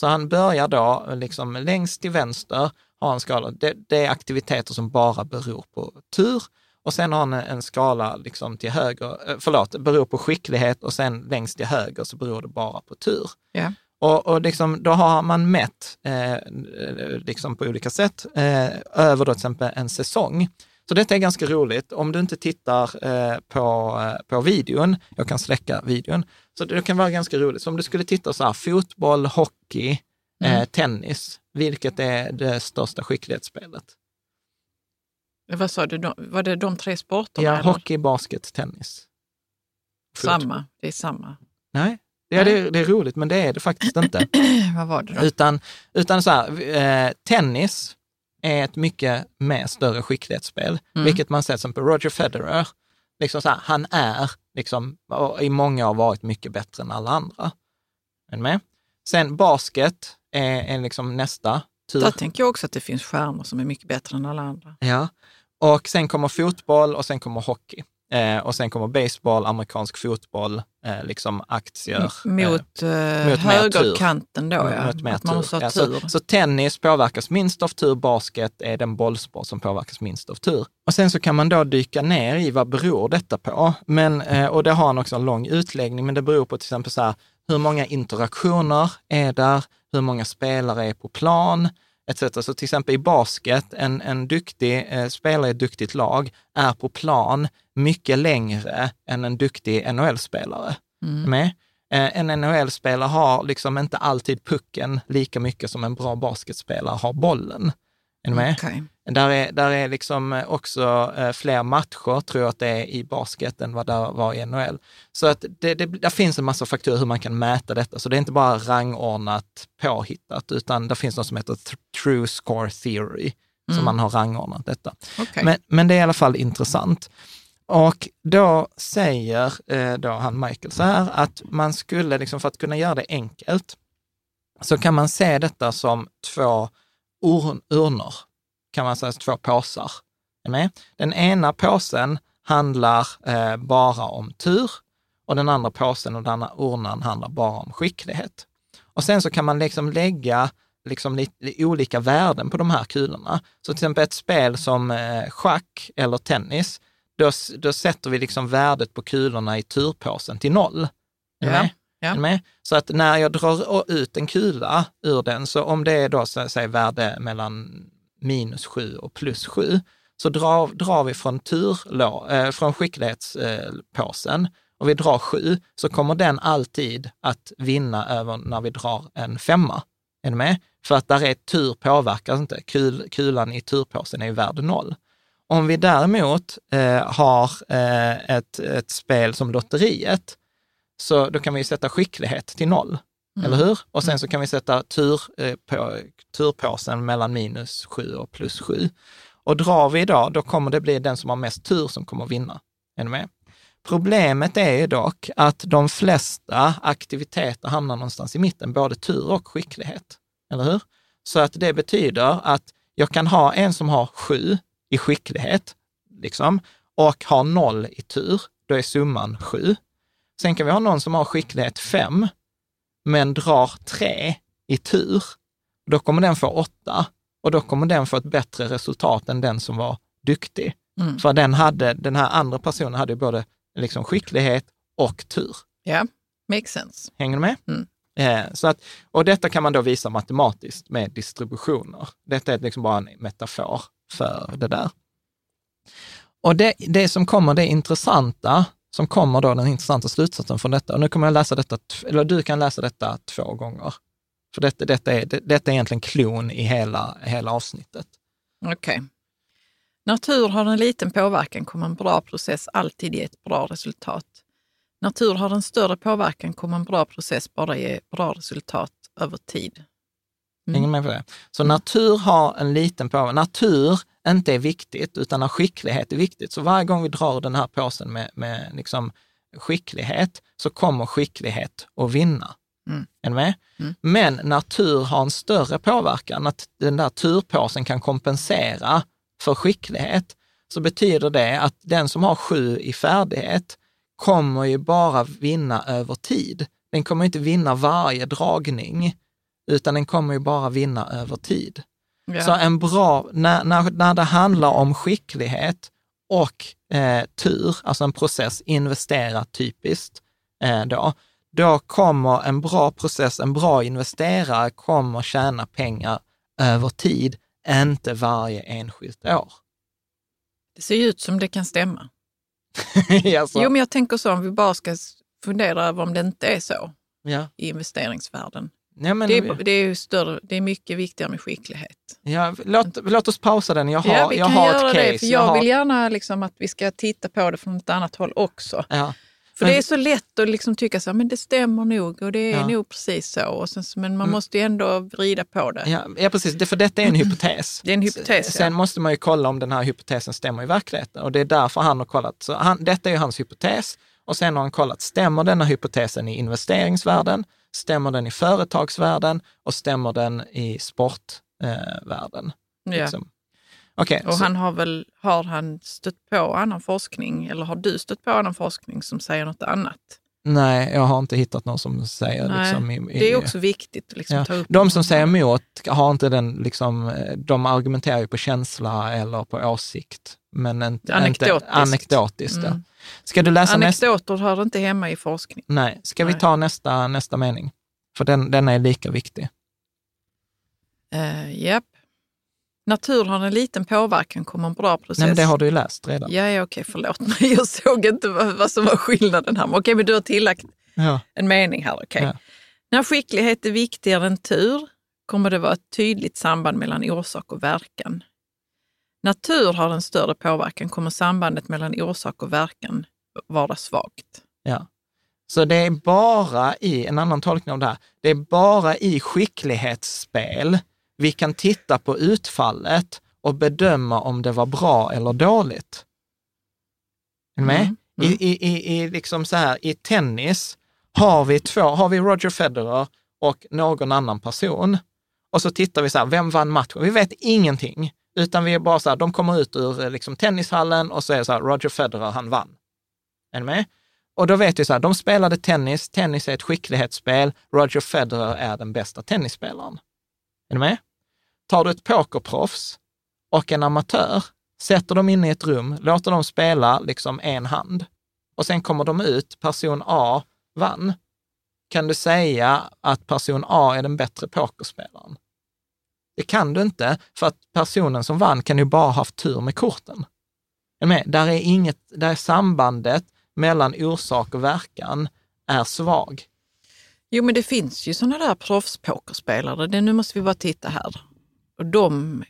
Speaker 5: Så han börjar då liksom längst till vänster, har en skala. Det, det är aktiviteter som bara beror på tur. Och sen har han en skala liksom till höger, eh, förlåt, beror på skicklighet och sen längst till höger så beror det bara på tur.
Speaker 6: Ja.
Speaker 5: Och, och liksom, då har man mätt eh, liksom på olika sätt eh, över då till exempel en säsong. Så detta är ganska roligt. Om du inte tittar eh, på, eh, på videon, jag kan släcka videon, så det kan vara ganska roligt. Så om du skulle titta så här, fotboll, hockey, eh, tennis, vilket är det största skicklighetsspelet?
Speaker 6: Vad sa du, var det de tre sporterna?
Speaker 5: Ja,
Speaker 6: eller?
Speaker 5: hockey, basket, tennis. Fotboll.
Speaker 6: Samma, det är samma.
Speaker 5: Nej, ja, det, är, det är roligt, men det är det faktiskt inte.
Speaker 6: Vad var det då?
Speaker 5: Utan, utan så här, eh, tennis är ett mycket mer större skicklighetsspel,
Speaker 6: Mm.
Speaker 5: vilket man ser som på Roger Federer. Liksom så här, han är liksom, i många år varit mycket bättre än alla andra. Är med? Sen basket är, är liksom nästa tur.
Speaker 6: Där tänker jag också att det finns stjärnor som är mycket bättre än alla andra.
Speaker 5: Ja. Och sen kommer fotboll och sen kommer hockey. Eh, och sen kommer baseball, amerikansk fotboll, eh, liksom aktier. eh,
Speaker 6: Mot, eh,
Speaker 5: mer
Speaker 6: högerkanten då,
Speaker 5: Mot-
Speaker 6: ja.
Speaker 5: mot mer
Speaker 6: att man måste ha
Speaker 5: Ja,
Speaker 6: tur.
Speaker 5: så, så tennis påverkas minst av tur, basket är den bollsport som påverkas minst av tur. Och sen så kan man då dyka ner i vad beror detta på? Men, eh, och det har han också en lång utläggning, men det beror på till exempel så här, hur många interaktioner är där, hur många spelare är på plan, etc. Så till exempel i basket, en, en duktig eh, spelare i ett duktigt lag är på plan mycket längre än en duktig NHL-spelare.
Speaker 6: Mm.
Speaker 5: Med. Eh, En NHL-spelare har liksom inte alltid pucken lika mycket som en bra basketspelare har bollen. Är ni med?
Speaker 6: Okej.
Speaker 5: Där är, där är liksom eh, också eh, fler matcher, tror jag att det är i basket än vad det var i NHL. Så att det, det, där finns en massa faktorer hur man kan mäta detta. Så det är inte bara rangordnat påhittat, utan det finns något som heter true score theory, som man har rangordnat detta.
Speaker 6: Okej.
Speaker 5: Men, men det är i alla fall intressant. Och då säger eh, då han Michael så här att man skulle, liksom, för att kunna göra det enkelt, så kan man se detta som två ur, urnor, kan man säga, två påsar. Med? Den ena påsen handlar eh, bara om tur och den andra påsen och den andra urnan handlar bara om skicklighet. Och sen så kan man liksom lägga liksom lite olika värden på de här kulorna. Så till exempel ett spel som eh, schack eller tennis, då, då sätter vi liksom värdet på kulorna i turpåsen till noll. Är
Speaker 6: Ja, ja.
Speaker 5: Med? Så att när jag drar ut en kula ur den, så om det är då säg värde mellan minus sju och plus sju, så drar, drar vi från, turlå, eh, från skicklighetspåsen och vi drar sju, så kommer den alltid att vinna över när vi drar en femma. Är ni med? För att där är tur påverkas inte. Kul, kulan i turpåsen är ju värd noll. Om vi däremot eh, har eh, ett, ett spel som lotteriet, så då kan vi sätta skicklighet till noll, eller hur? Och sen så kan vi sätta tur, eh, på, turpåsen mellan minus sju och plus sju. Och drar vi idag, då kommer det bli den som har mest tur som kommer vinna. Är ni med? Problemet är ju dock att de flesta aktiviteter hamnar någonstans i mitten, både tur och skicklighet. Eller hur? Så att det betyder att jag kan ha en som har sju i skicklighet, liksom, och har noll i tur, då är summan sju. Sen kan vi ha någon som har skicklighet fem, men drar tre i tur. Då kommer den få åtta och då kommer den få ett bättre resultat än den som var duktig.
Speaker 6: Mm.
Speaker 5: För den, hade, den här andra personen hade både liksom skicklighet och tur.
Speaker 6: Ja, makes sense.
Speaker 5: Hänger du med?
Speaker 6: Mm.
Speaker 5: Eh, så att, och detta kan man då visa matematiskt med distributioner. Detta är liksom bara en metafor för det där. Och det, det som kommer, det intressanta, som kommer då den intressanta slutsatsen från detta, och nu kommer jag läsa detta, eller du kan läsa detta två gånger. För detta, detta, är, det, detta är egentligen klon i hela, hela avsnittet.
Speaker 6: Okej. När tur har en liten påverkan kommer en bra process alltid ge ett bra resultat. När tur har en större påverkan kommer en bra process bara ge bra resultat över tid. Mm.
Speaker 5: Hänger med på det? Så natur har en liten påverkan. Natur inte är viktigt, utan när skicklighet är viktigt. Så varje gång vi drar den här påsen med, med liksom skicklighet, så kommer skicklighet att vinna.
Speaker 6: Mm.
Speaker 5: Är med? Men när tur har en större påverkan, att den där turpåsen kan kompensera för skicklighet, så betyder det att den som har sju i färdighet kommer ju bara vinna över tid. Den kommer inte vinna varje dragning, utan den kommer ju bara vinna över tid.
Speaker 6: Ja.
Speaker 5: Så en bra, när, när, när det handlar om skicklighet och eh, tur, alltså en process, investera typiskt, eh, då, då kommer en bra process, en bra investerare kommer tjäna pengar över tid, inte varje enskilt år.
Speaker 6: Det ser ju ut som det kan stämma.
Speaker 5: alltså,
Speaker 6: Jo, men jag tänker så om vi bara ska fundera över om det inte är så
Speaker 5: ja.
Speaker 6: i investeringsvärlden.
Speaker 5: Ja, men,
Speaker 6: Det är, det är, större, det är mycket viktigare med skicklighet.
Speaker 5: ja, låt, låt oss pausa den. Jag har,
Speaker 6: ja, vi
Speaker 5: jag
Speaker 6: kan
Speaker 5: har
Speaker 6: göra
Speaker 5: ett
Speaker 6: det,
Speaker 5: case.
Speaker 6: för jag,
Speaker 5: har,
Speaker 6: vill gärna liksom att vi ska titta på det från ett annat håll också.
Speaker 5: ja,
Speaker 6: För
Speaker 5: Men-
Speaker 6: det är så lätt att liksom tycka så här, men det stämmer nog och det är
Speaker 5: Ja.
Speaker 6: nog precis så. Och sen, men man
Speaker 5: Mm.
Speaker 6: måste ju ändå vrida på det.
Speaker 5: ja, ja, precis. Det, för detta är en hypotes.
Speaker 6: Det är en hypotes,
Speaker 5: Sen
Speaker 6: ja.
Speaker 5: måste man ju kolla om den här hypotesen stämmer i verkligheten och det är därför han har kollat. Så han, detta är ju hans hypotes och sen har han kollat, stämmer denna hypotesen i investeringsvärlden? Stämmer den i företagsvärlden? Och stämmer den i sportvärlden? Eh?
Speaker 6: Ja.
Speaker 5: liksom. Okej,
Speaker 6: Och
Speaker 5: så-
Speaker 6: han har väl, har han stött på annan forskning eller har du stött på annan forskning som säger något annat?
Speaker 5: Nej, jag har inte hittat någon som säger
Speaker 6: Nej,
Speaker 5: liksom i, i,
Speaker 6: Det är också viktigt att liksom
Speaker 5: Ja.
Speaker 6: ta upp.
Speaker 5: De som säger emot har inte den, liksom, eh, de argumenterar ju på känsla eller på åsikt, men inte
Speaker 6: Anekdotiskt.
Speaker 5: Inte, anekdotiskt.
Speaker 6: Mm.
Speaker 5: Ska du läsa nästa?
Speaker 6: Anekdoter hör inte hemma i forskning.
Speaker 5: Nej, ska vi
Speaker 6: Nej.
Speaker 5: ta nästa, nästa mening? För den, den är lika viktig.
Speaker 6: Uh, Japp. Natur har en liten påverkan, kommer en bra process.
Speaker 5: Nej, men det har du ju läst redan.
Speaker 6: Ja, ja okej, förlåt mig. Jag såg inte vad, vad som var skillnaden här. Men Okej, men du har tillagt
Speaker 5: Ja.
Speaker 6: en mening här. Okej.
Speaker 5: Ja.
Speaker 6: När skicklighet är viktigare än tur kommer det vara ett tydligt samband mellan orsak och verkan. När tur har en större påverkan kommer sambandet mellan orsak och verkan vara svagt.
Speaker 5: Ja. Så det är bara i, en annan tolkning av det här, det är bara i skicklighetsspel vi kan titta på utfallet och bedöma om det var bra eller dåligt. Är ni med?
Speaker 6: Mm,
Speaker 5: I, i, i, i, liksom så här, I tennis har vi två, har vi Roger Federer och någon annan person. Och så tittar vi så här, vem vann matchen? Vi vet ingenting, utan vi är bara så här, de kommer ut ur eh, liksom, tennishallen och så är det så här, Roger Federer, han vann. Är ni med? Och då vet vi så här, de spelade tennis, tennis är ett skicklighetsspel, Roger Federer är den bästa tennisspelaren. Är ni med? Tar du ett pokerproffs och en amatör, sätter dem inne i ett rum, låter dem spela liksom en hand och sen kommer de ut, person A vann. Kan du säga att person A är den bättre pokerspelaren? Det kan du inte, för att personen som vann kan ju bara haft tur med korten. Med? Där är inget, där är sambandet mellan orsak och verkan är svag.
Speaker 6: Jo, men det finns ju sådana där proffspokerspelare. Det, nu måste vi bara titta här. Och de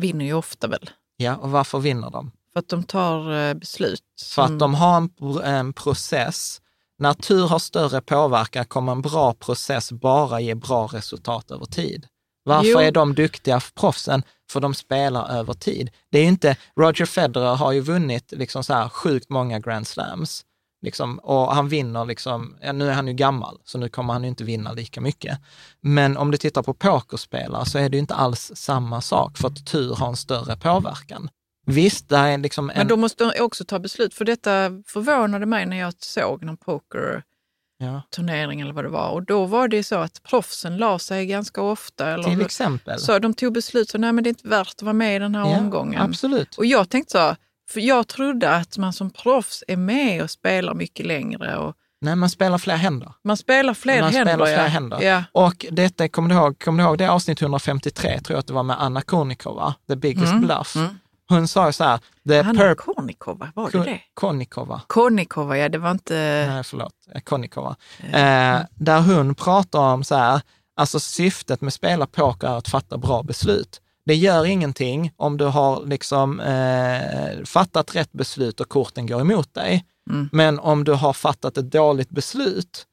Speaker 6: vinner ju ofta väl.
Speaker 5: Ja, och varför vinner de?
Speaker 6: För att de tar eh, beslut.
Speaker 5: För
Speaker 6: som-
Speaker 5: att de har en, en process. När tur har större påverkan kommer en bra process bara ge bra resultat över tid. Varför
Speaker 6: Jo.
Speaker 5: är de duktiga proffsen? För de spelar över tid. Det är inte, Roger Federer har ju vunnit liksom så här sjukt många Grand Slams. Liksom, och han vinner liksom, ja, nu är han ju gammal, så nu kommer han ju inte vinna lika mycket. Men om du tittar på pokerspelare så är det ju inte alls samma sak, för att tur har en större påverkan. Visst, det är liksom en...
Speaker 6: Men då måste de också ta beslut. För detta förvånade mig när jag såg någon pokerturnering
Speaker 5: ja,
Speaker 6: eller vad det var. Och då var det så att proffsen la sig ganska ofta. Eller
Speaker 5: till exempel.
Speaker 6: så de tog beslut, så nej men det är inte värt att vara med i den här
Speaker 5: Ja,
Speaker 6: omgången.
Speaker 5: Absolut.
Speaker 6: Och jag tänkte så, för jag trodde att man som proffs är med och spelar mycket längre. Och
Speaker 5: Nej, man spelar fler händer.
Speaker 6: man spelar fler
Speaker 5: Man
Speaker 6: händer.
Speaker 5: spelar fler
Speaker 6: ja.
Speaker 5: händer.
Speaker 6: Ja.
Speaker 5: Och detta, kommer du ihåg, kommer du ihåg det avsnitt 153, tror jag att det var med Anna Konikova, The Biggest
Speaker 6: Mm,
Speaker 5: Bluff.
Speaker 6: mm.
Speaker 5: Hon sa ju så här, the purp-
Speaker 6: Kornikova, var det det?
Speaker 5: Konikova.
Speaker 6: Kornikova, ja det var inte...
Speaker 5: Nej, förlåt. Eh, Konikova. Eh, där hon pratar om så här, alltså syftet med spela poker är att fatta bra beslut. Det gör ingenting om du har liksom eh, fattat rätt beslut och korten går emot dig.
Speaker 6: Mm.
Speaker 5: Men om du har fattat ett dåligt beslut,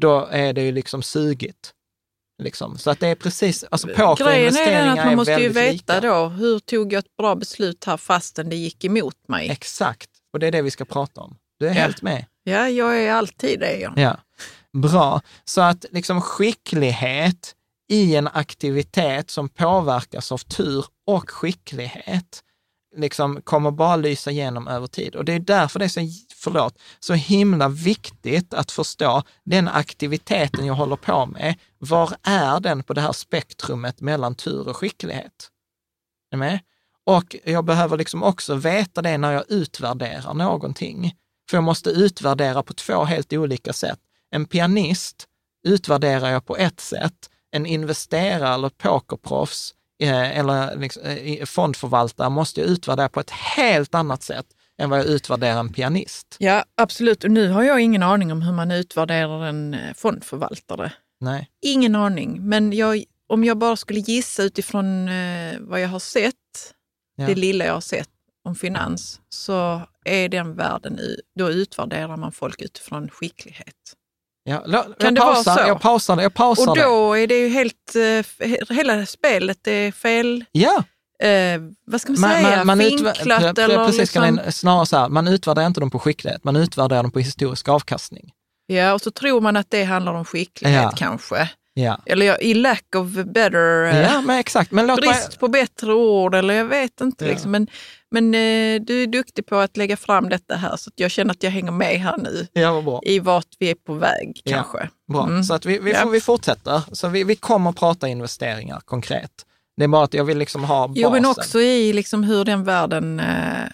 Speaker 5: då är det ju liksom sugigt. Liksom. Så att det är precis, alltså
Speaker 6: Grejen är den att man måste ju veta
Speaker 5: lika.
Speaker 6: då, hur tog jag ett bra beslut här fastän det gick emot mig?
Speaker 5: Exakt, och det är det vi ska prata om. Du är
Speaker 6: Ja.
Speaker 5: helt med.
Speaker 6: Ja, jag är alltid det. Ja.
Speaker 5: Ja, bra. Så att liksom skicklighet i en aktivitet som påverkas av tur och skicklighet liksom kommer bara lysa igenom över tid. Och det är därför det är så, förlåt, så himla viktigt att förstå den aktiviteten jag håller på med. Var är den på det här spektrumet mellan tur och skicklighet? Är med? Och jag behöver liksom också veta det när jag utvärderar någonting. För jag måste utvärdera på två helt olika sätt. En pianist utvärderar jag på ett sätt, en investerare eller pokerproffs eh, eller liksom, eh, fondförvaltare måste jag utvärdera på ett helt annat sätt än vad jag utvärderar en pianist.
Speaker 6: Ja, absolut. Och nu har jag ingen aning om hur man utvärderar en eh, fondförvaltare.
Speaker 5: Nej.
Speaker 6: Ingen aning. Men jag, om jag bara skulle gissa utifrån vad jag har sett,
Speaker 5: Ja.
Speaker 6: det lilla jag har sett om finans, så är den världen, då utvärderar man folk utifrån skicklighet.
Speaker 5: Ja,
Speaker 6: Kan
Speaker 5: jag
Speaker 6: det vara
Speaker 5: pausar,
Speaker 6: så?
Speaker 5: Jag pausar. Jag pausar
Speaker 6: Och då är det ju helt, eh, hela spelet är fel,
Speaker 5: Ja,
Speaker 6: eh, vad ska man,
Speaker 5: man,
Speaker 6: säga,
Speaker 5: man, man
Speaker 6: vinklat
Speaker 5: pre-
Speaker 6: eller
Speaker 5: precis,
Speaker 6: liksom,
Speaker 5: liksom... snarare så här, man utvärderar inte dem på skicklighet, man utvärderar dem på historisk avkastning.
Speaker 6: Ja, och så tror man att det handlar om skicklighet
Speaker 5: Ja.
Speaker 6: kanske.
Speaker 5: Ja,
Speaker 6: Eller ja, i lack of better, eh,
Speaker 5: ja men exakt. Men låt mig,
Speaker 6: brist på bättre ord eller jag vet inte.
Speaker 5: Ja.
Speaker 6: Liksom. Men, men eh, du är duktig på att lägga fram detta här så jag känner att jag hänger med här nu
Speaker 5: ja,
Speaker 6: i vart vi är på väg
Speaker 5: Ja.
Speaker 6: kanske.
Speaker 5: Bra,
Speaker 6: Mm.
Speaker 5: så att vi, vi,
Speaker 6: Ja.
Speaker 5: får, vi fortsätter. Så vi, vi kommer prata investeringar konkret. Det är bara att jag vill liksom ha basen.
Speaker 6: Jo, men också i liksom hur den världen eh,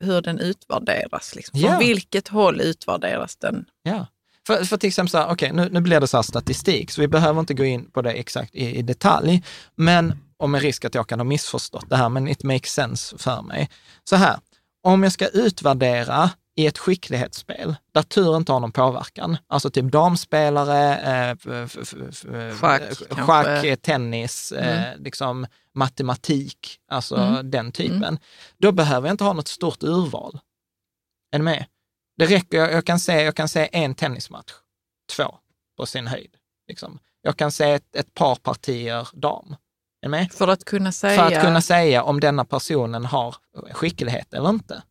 Speaker 6: hur den utvärderas. Liksom. Från
Speaker 5: Ja.
Speaker 6: vilket håll utvärderas den?
Speaker 5: Ja. För, för till exempel så här, okej, nu, nu blir det så här statistik, så vi behöver inte gå in på det exakt i, i detalj, men, och med risk att jag kan ha missförstått det här, men it makes sense för mig. Så här, om jag ska utvärdera i ett skicklighetsspel där tur inte har någon påverkan, alltså typ damspelare, eh,
Speaker 6: Schack,
Speaker 5: eh, schack eh, tennis, eh, liksom matematik, alltså
Speaker 6: Mm.
Speaker 5: den typen, då behöver jag inte ha något stort urval. Är ni med? Det räcker, jag, jag, kan se, jag kan se en tennismatch, två på sin höjd. Liksom. Jag kan se ett, ett par partier dam.
Speaker 6: För att kunna säga...
Speaker 5: För att kunna säga om denna personen har skicklighet eller inte.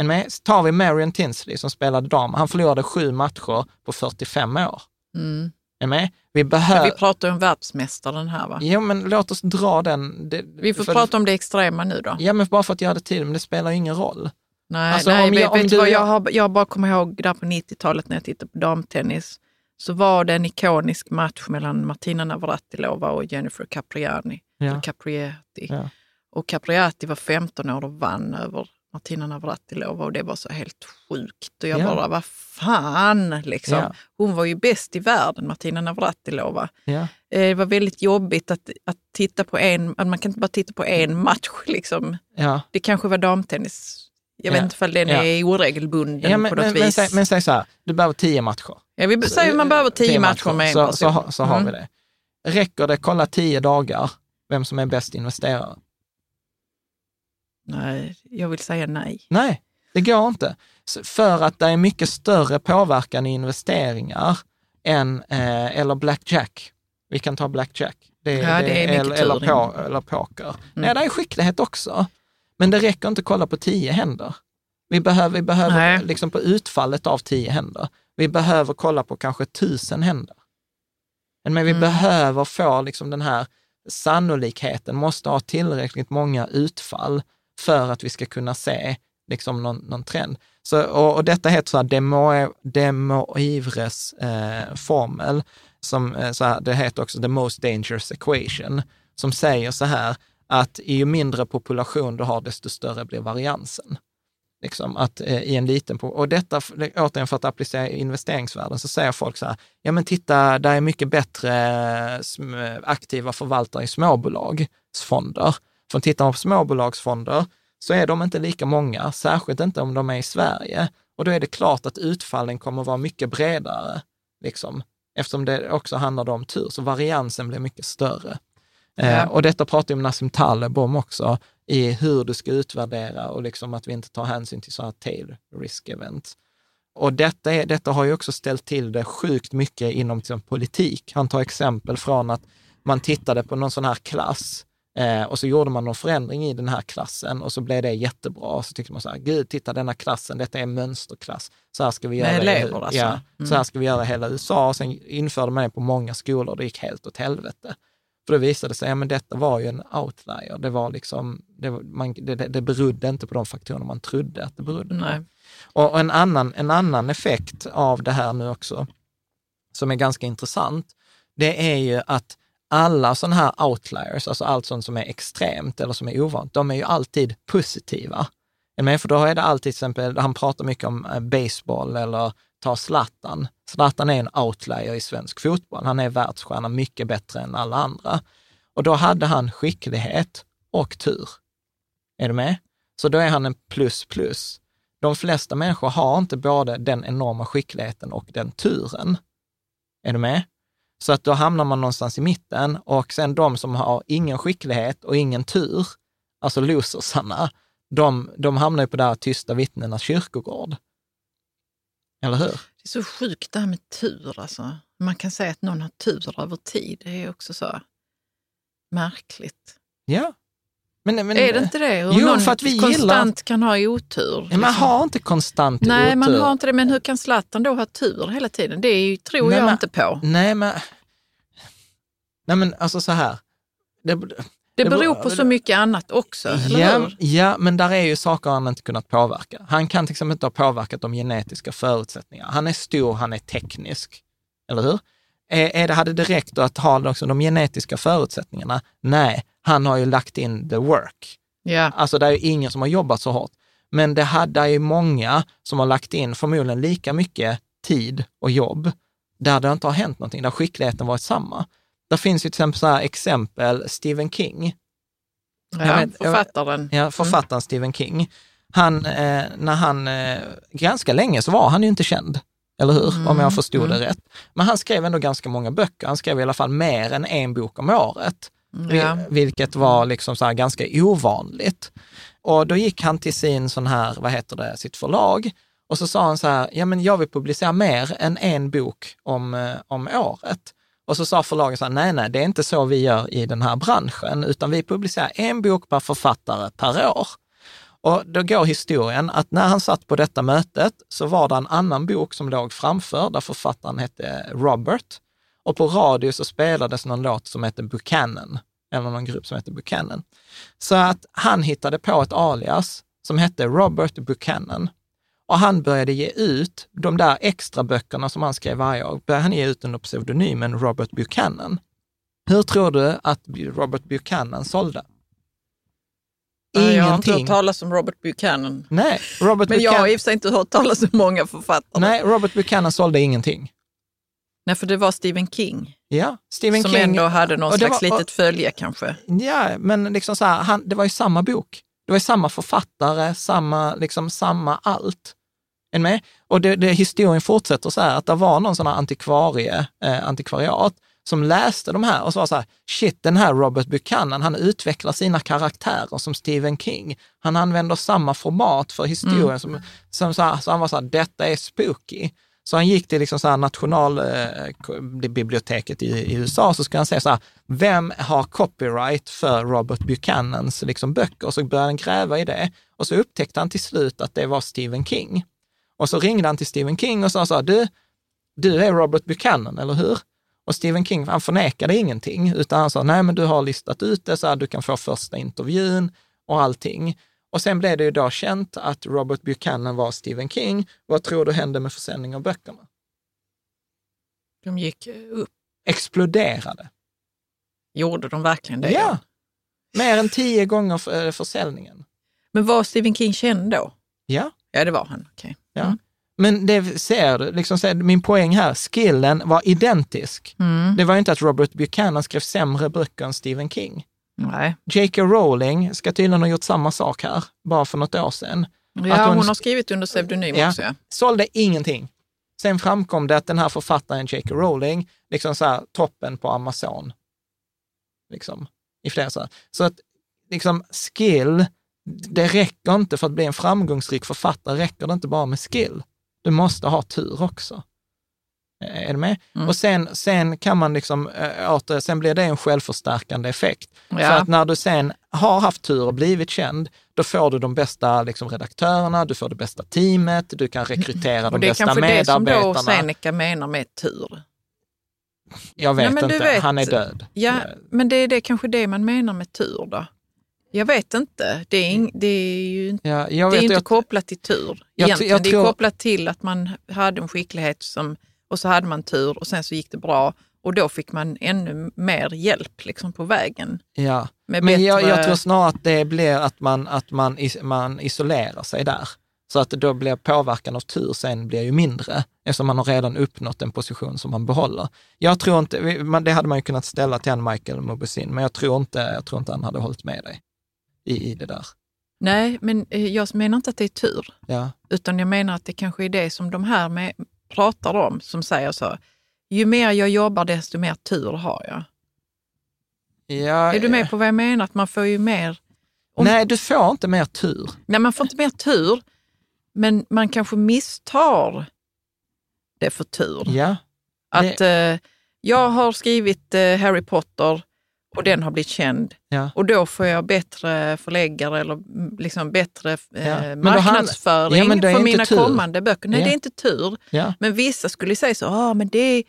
Speaker 5: Är med? Tar vi Marion Tinsley som spelade dam, han förlorade sju matcher på 45 år.
Speaker 6: Mm.
Speaker 5: Är med? Vi behöver...
Speaker 6: vi pratar ju om världsmästaren här va?
Speaker 5: Jo, men låt oss dra den. Det,
Speaker 6: Vi får
Speaker 5: för-
Speaker 6: prata om det extrema nu då.
Speaker 5: Ja, men bara för att göra det till, men det spelar ingen roll.
Speaker 6: Nej,
Speaker 5: Alltså,
Speaker 6: nej
Speaker 5: om jag-
Speaker 6: vet
Speaker 5: du
Speaker 6: du vad, jag, har, jag bara kommer ihåg där på 90-talet när jag tittade på damtennis, så var det en ikonisk match mellan Martina Navratilova och Jennifer Capriati.
Speaker 5: Ja.
Speaker 6: Capriati.
Speaker 5: Ja.
Speaker 6: Och Capriati var 15 år och vann över Martina Navratilova och det var så helt sjukt. Och jag
Speaker 5: Ja.
Speaker 6: bara, vad fan liksom.
Speaker 5: Ja.
Speaker 6: Hon var ju bäst i världen, Martina Navratilova.
Speaker 5: Ja.
Speaker 6: Eh, Det var väldigt jobbigt att, att titta på en, man kan inte bara titta på en match liksom. Det kanske var damtennis. Jag
Speaker 5: Ja.
Speaker 6: vet inte om den
Speaker 5: Ja.
Speaker 6: är oregelbunden
Speaker 5: Ja, men,
Speaker 6: på något
Speaker 5: men,
Speaker 6: vis.
Speaker 5: men, säg, men säg så här, du behöver tio matcher.
Speaker 6: ja, vi säger man behöver tio, matcher med en
Speaker 5: så,
Speaker 6: person.
Speaker 5: så, ha- så har
Speaker 6: Mm.
Speaker 5: vi det. Räcker det, kolla tio dagar, vem som är bäst investerare?
Speaker 6: Nej, jag vill säga nej.
Speaker 5: Nej, det går inte. För att det är mycket större påverkan i investeringar än, eh, eller blackjack. Vi kan ta blackjack. Det,
Speaker 6: Ja, det är mycket
Speaker 5: eller, eller,
Speaker 6: det.
Speaker 5: eller poker.
Speaker 6: Mm.
Speaker 5: Nej, det är skicklighet också. Men det räcker inte att kolla på tio händer. Vi behöver, vi behöver
Speaker 6: Nej.
Speaker 5: liksom på utfallet av tio händer. Vi behöver kolla på kanske tusen händer. Men vi
Speaker 6: Mm.
Speaker 5: behöver få liksom den här sannolikheten, måste ha tillräckligt många utfall för att vi ska kunna se liksom någon, någon trend. Så, och, och detta heter så här Demo, Demoivres eh, formel, som eh, så här, det heter också the most dangerous equation, som säger så här att ju mindre population du har, desto större blir variansen. Liksom att eh, i en liten, och detta, återigen för att applicera i investeringsvärlden, så säger folk så här, ja men titta, där är mycket bättre eh, eh, aktiva förvaltare i småbolagsfonder. För tittar man på småbolagsfonder så är de inte lika många, särskilt inte om de är i Sverige. Och då är det klart att utfallen kommer vara mycket bredare, liksom, eftersom det också handlar om tur, så variansen blir mycket större.
Speaker 6: Ja.
Speaker 5: Eh, och detta pratar ju om Nassim Taleb om också, i hur du ska utvärdera och liksom att vi inte tar hänsyn till sådana tail risk events. Och detta, är, detta har ju också ställt till det sjukt mycket inom till exempel politik. Han tar exempel från att man tittade på någon sån här klass eh, och så gjorde man någon förändring i den här klassen och så blev det jättebra. Och så tyckte man så här, gud, titta denna klassen, detta är en mönsterklass. Så här ska vi göra,
Speaker 6: elever alltså.
Speaker 5: ja,
Speaker 6: Mm.
Speaker 5: så här ska vi göra hela USA. Och sen införde man det på många skolor och det gick helt åt helvete. För Och då visade det sig, ja men detta var ju en outlier. Det var liksom, det, man, det, det, berodde inte på de faktorerna man trodde att det berodde på.
Speaker 6: Nej.
Speaker 5: Och en annan, en annan effekt av det här nu också, som är ganska intressant, det är ju att alla sådana här outliers, alltså allt sånt som är extremt eller som är ovant, de är ju alltid positiva. Men för då är det alltid till exempel, han pratar mycket om eh, baseball eller ta Zlatan. Zlatan är en outlier i svensk fotboll. Han är världsstjärna mycket bättre än alla andra. Och då hade han skicklighet och tur. Är du med? Så då är han en plus plus. De flesta människor har inte både den enorma skickligheten och den turen. Är du med? Så att då hamnar man någonstans i mitten och sen de som har ingen skicklighet och ingen tur, alltså losersarna, de, de hamnar ju på det här tysta vittnenas kyrkogård. Eller hur?
Speaker 6: Det är så sjukt det här med tur. Alltså. Man kan säga att någon har tur över tid. Det är också så märkligt.
Speaker 5: Ja. Men, men,
Speaker 6: är det inte det? Hur
Speaker 5: Jo,
Speaker 6: någon
Speaker 5: för att vi
Speaker 6: konstant
Speaker 5: gillar...
Speaker 6: kan ha otur.
Speaker 5: Ja, Man
Speaker 6: liksom.
Speaker 5: har inte konstant
Speaker 6: Nej,
Speaker 5: otur.
Speaker 6: man har inte det. Men hur kan Zlatan då ha tur hela tiden? Det är ju, tror
Speaker 5: Nej,
Speaker 6: jag
Speaker 5: men-
Speaker 6: inte på.
Speaker 5: Nej, men... Nej, men alltså så här. Det,
Speaker 6: Det beror på så mycket annat också, eller
Speaker 5: ja,
Speaker 6: hur?
Speaker 5: ja, men där är ju saker han inte kunnat påverka. Han kan till exempel inte ha påverkat de genetiska förutsättningarna. Han är stor, han är teknisk. Eller hur? Är, det, hade det räckt att ha liksom de genetiska förutsättningarna? Nej, han har ju lagt in the work.
Speaker 6: Ja.
Speaker 5: Alltså det är ju ingen som har jobbat så hårt. Men det hade ju många som har lagt in förmodligen lika mycket tid och jobb där det inte har hänt någonting, där skickligheten varit samma. Där finns ju till exempel så här exempel, Stephen King.
Speaker 6: ja
Speaker 5: Jag vet- jag-
Speaker 6: författaren.
Speaker 5: Ja, författaren Stephen King. Han, eh, när han, eh, ganska länge så var han ju inte känd, eller hur? Om jag förstod det rätt. Men han skrev ändå ganska många böcker. Han skrev i alla fall mer än en bok om året, vil-
Speaker 6: Ja.
Speaker 5: vilket var liksom så ganska ovanligt. Och då gick han till sin sån här, vad heter det, sitt förlag och så sa han så här, ja men jag vill publicera mer än en bok om, eh, om året. Och så sa förlaget så här, nej, nej, det är inte så vi gör i den här branschen, utan vi publicerar en bok per författare per år. Och då går historien att när han satt på detta mötet så var det en annan bok som låg framför, där författaren hette Robert. Och på radio så spelades någon låt som hette Buchanan, eller någon grupp som hette Buchanan. Så att han hittade på ett alias som hette Robert Buchanan. Och han började ge ut de där extra böckerna som han skrev varje år, började han ge ut under pseudonymen Robert Buchanan. Hur tror du att Robert Buchanan sålde?
Speaker 6: Jag har inte hört
Speaker 5: Ingenting.
Speaker 6: talas om Robert Buchanan.
Speaker 5: Nej, Robert
Speaker 6: Men jag
Speaker 5: Buchanan,
Speaker 6: har i och för sig inte hört talas om många författare. Nej.
Speaker 5: nej, Robert Buchanan sålde ingenting.
Speaker 6: för det var Stephen King
Speaker 5: Ja, Stephen
Speaker 6: som
Speaker 5: King.
Speaker 6: ändå hade någon slags
Speaker 5: var-
Speaker 6: litet följe kanske.
Speaker 5: Ja, men liksom så här, han, det var ju samma bok. Det var ju samma författare, samma, liksom samma allt. Är med? Och det, det, historien fortsätter så här, att det var någon sån här antikvarie, eh, antikvariat som läste de här och var så här, shit, den här Robert Buchanan, han utvecklar sina karaktärer som Stephen King. Han använder samma format för historien. Som, som så, här, så han var så här, detta är spooky. Så han gick till liksom så här nationalbiblioteket i, i USA, så skulle han säga så här, vem har copyright för Robert Buchanans liksom böcker? Och så började han gräva i det och så upptäckte han till slut att det var Stephen King. Och så ringde han till Stephen King och sa så här, du, du är Robert Buchanan, eller hur? Och Stephen King, han förnekade ingenting, utan han sa, nej men du har listat ut det så här, du kan få första intervjun och allting. Och sen blev det ju då känt att Robert Buchanan var Stephen King. Vad tror du hände med försäljning av böckerna?
Speaker 6: De gick upp.
Speaker 5: Exploderade.
Speaker 6: Gjorde de verkligen det?
Speaker 5: Ja. Mer än tio gånger för, eh, försäljningen.
Speaker 6: Men var Stephen King känd då?
Speaker 5: Ja.
Speaker 6: Ja, det var han.
Speaker 5: Ja.
Speaker 6: Mm.
Speaker 5: Men det ser du, liksom, min poäng här, skillen var identisk.
Speaker 6: Mm.
Speaker 5: Det var inte att Robert Buchanan skrev sämre böcker än Stephen King.
Speaker 6: Nej.
Speaker 5: J.K. Rowling ska tydligen ha gjort samma sak här, bara för något år sedan.
Speaker 6: Ja,
Speaker 5: Att hon-
Speaker 6: hon, har skrivit under pseudonym
Speaker 5: Ja.
Speaker 6: också. Ja.
Speaker 5: Sålde ingenting. Sen framkom det att den här författaren J.K. Rowling, liksom så här, toppen på Amazon. Liksom, i flera så här. Så att liksom skill, det räcker inte för att bli en framgångsrik författare, räcker det inte bara med skill. Du måste ha tur också. Är du med?
Speaker 6: Mm.
Speaker 5: Och sen, sen kan man liksom, åter, sen blir det en självförstärkande effekt.
Speaker 6: Ja.
Speaker 5: För att när du sen har haft tur och blivit känd, då får du de bästa liksom, redaktörerna, du får det bästa teamet, du kan rekrytera de
Speaker 6: Och det är
Speaker 5: bästa
Speaker 6: kanske det som då
Speaker 5: medarbetarna.
Speaker 6: Seneca menar med tur.
Speaker 5: Jag vet
Speaker 6: Nej,
Speaker 5: inte,
Speaker 6: vet-
Speaker 5: han är död.
Speaker 6: Ja, men det är det, kanske det man menar med tur då. Jag vet inte. Det är, ing, det är ju inte,
Speaker 5: Ja, jag
Speaker 6: det är inte
Speaker 5: jag,
Speaker 6: kopplat till tur.
Speaker 5: jag
Speaker 6: Egentligen.
Speaker 5: jag
Speaker 6: det är kopplat till att man hade en skicklighet som, och så hade man tur och sen så gick det bra. Och då fick man ännu mer hjälp liksom, på vägen.
Speaker 5: ja. Men jag,
Speaker 6: bättre-
Speaker 5: jag tror snarare att det blir att man, att man, is, man isolerar sig där. Så att då blir påverkan av tur sen blir ju mindre, eftersom man har redan uppnått en position som man behåller. Jag tror inte, det hade man ju kunnat ställa till en Michael Mobesin, men jag tror inte, jag tror inte han hade hållit med dig i, i det där.
Speaker 6: Nej, men eh, jag menar inte att det är tur.
Speaker 5: Ja,
Speaker 6: Utan jag menar att det kanske är det som de här med, pratar om, som säger så. Ju mer jag jobbar, desto mer tur har jag.
Speaker 5: ja
Speaker 6: Är du med på vad jag menar? Att man får ju mer... om-
Speaker 5: Nej, du får inte mer tur.
Speaker 6: Nej, man får inte mer tur, men man kanske misstar det för tur.
Speaker 5: Ja,
Speaker 6: Att eh, jag har skrivit eh, Harry Potter och den har blivit känd
Speaker 5: ja.
Speaker 6: och då får jag bättre förläggare eller mm, liksom bättre eh,
Speaker 5: Ja. Hand-
Speaker 6: marknadsföring
Speaker 5: Ja, men det är
Speaker 6: för mina
Speaker 5: tur.
Speaker 6: kommande böcker. Nej,
Speaker 5: Ja.
Speaker 6: det är inte tur.
Speaker 5: ja.
Speaker 6: Men vissa skulle säga så, ah, men det är,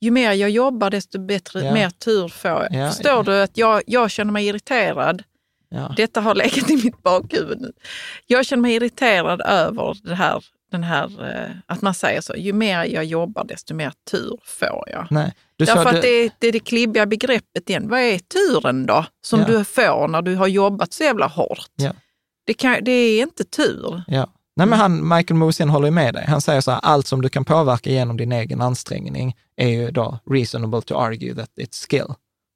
Speaker 6: ju mer jag jobbar desto bättre,
Speaker 5: Ja.
Speaker 6: mer tur får jag.
Speaker 5: Ja,
Speaker 6: Förstår
Speaker 5: ja.
Speaker 6: du att jag, jag känner mig irriterad?
Speaker 5: ja.
Speaker 6: Detta har legat i mitt bakhuvud nu. Jag känner mig irriterad över det här, den här, eh, att man säger så, ju mer jag jobbar desto mer tur får jag.
Speaker 5: Nej. Du
Speaker 6: Därför att det det är det klibbiga begreppet igen. Vad är turen då, som
Speaker 5: Ja.
Speaker 6: du får när du har jobbat så jävla hårt?
Speaker 5: Ja.
Speaker 6: Det, kan, det är inte tur.
Speaker 5: Ja. Nej, men han, Michael Mosin håller med dig. Han säger så här, allt som du kan påverka genom din egen ansträngning är ju då reasonable to argue that it's skill.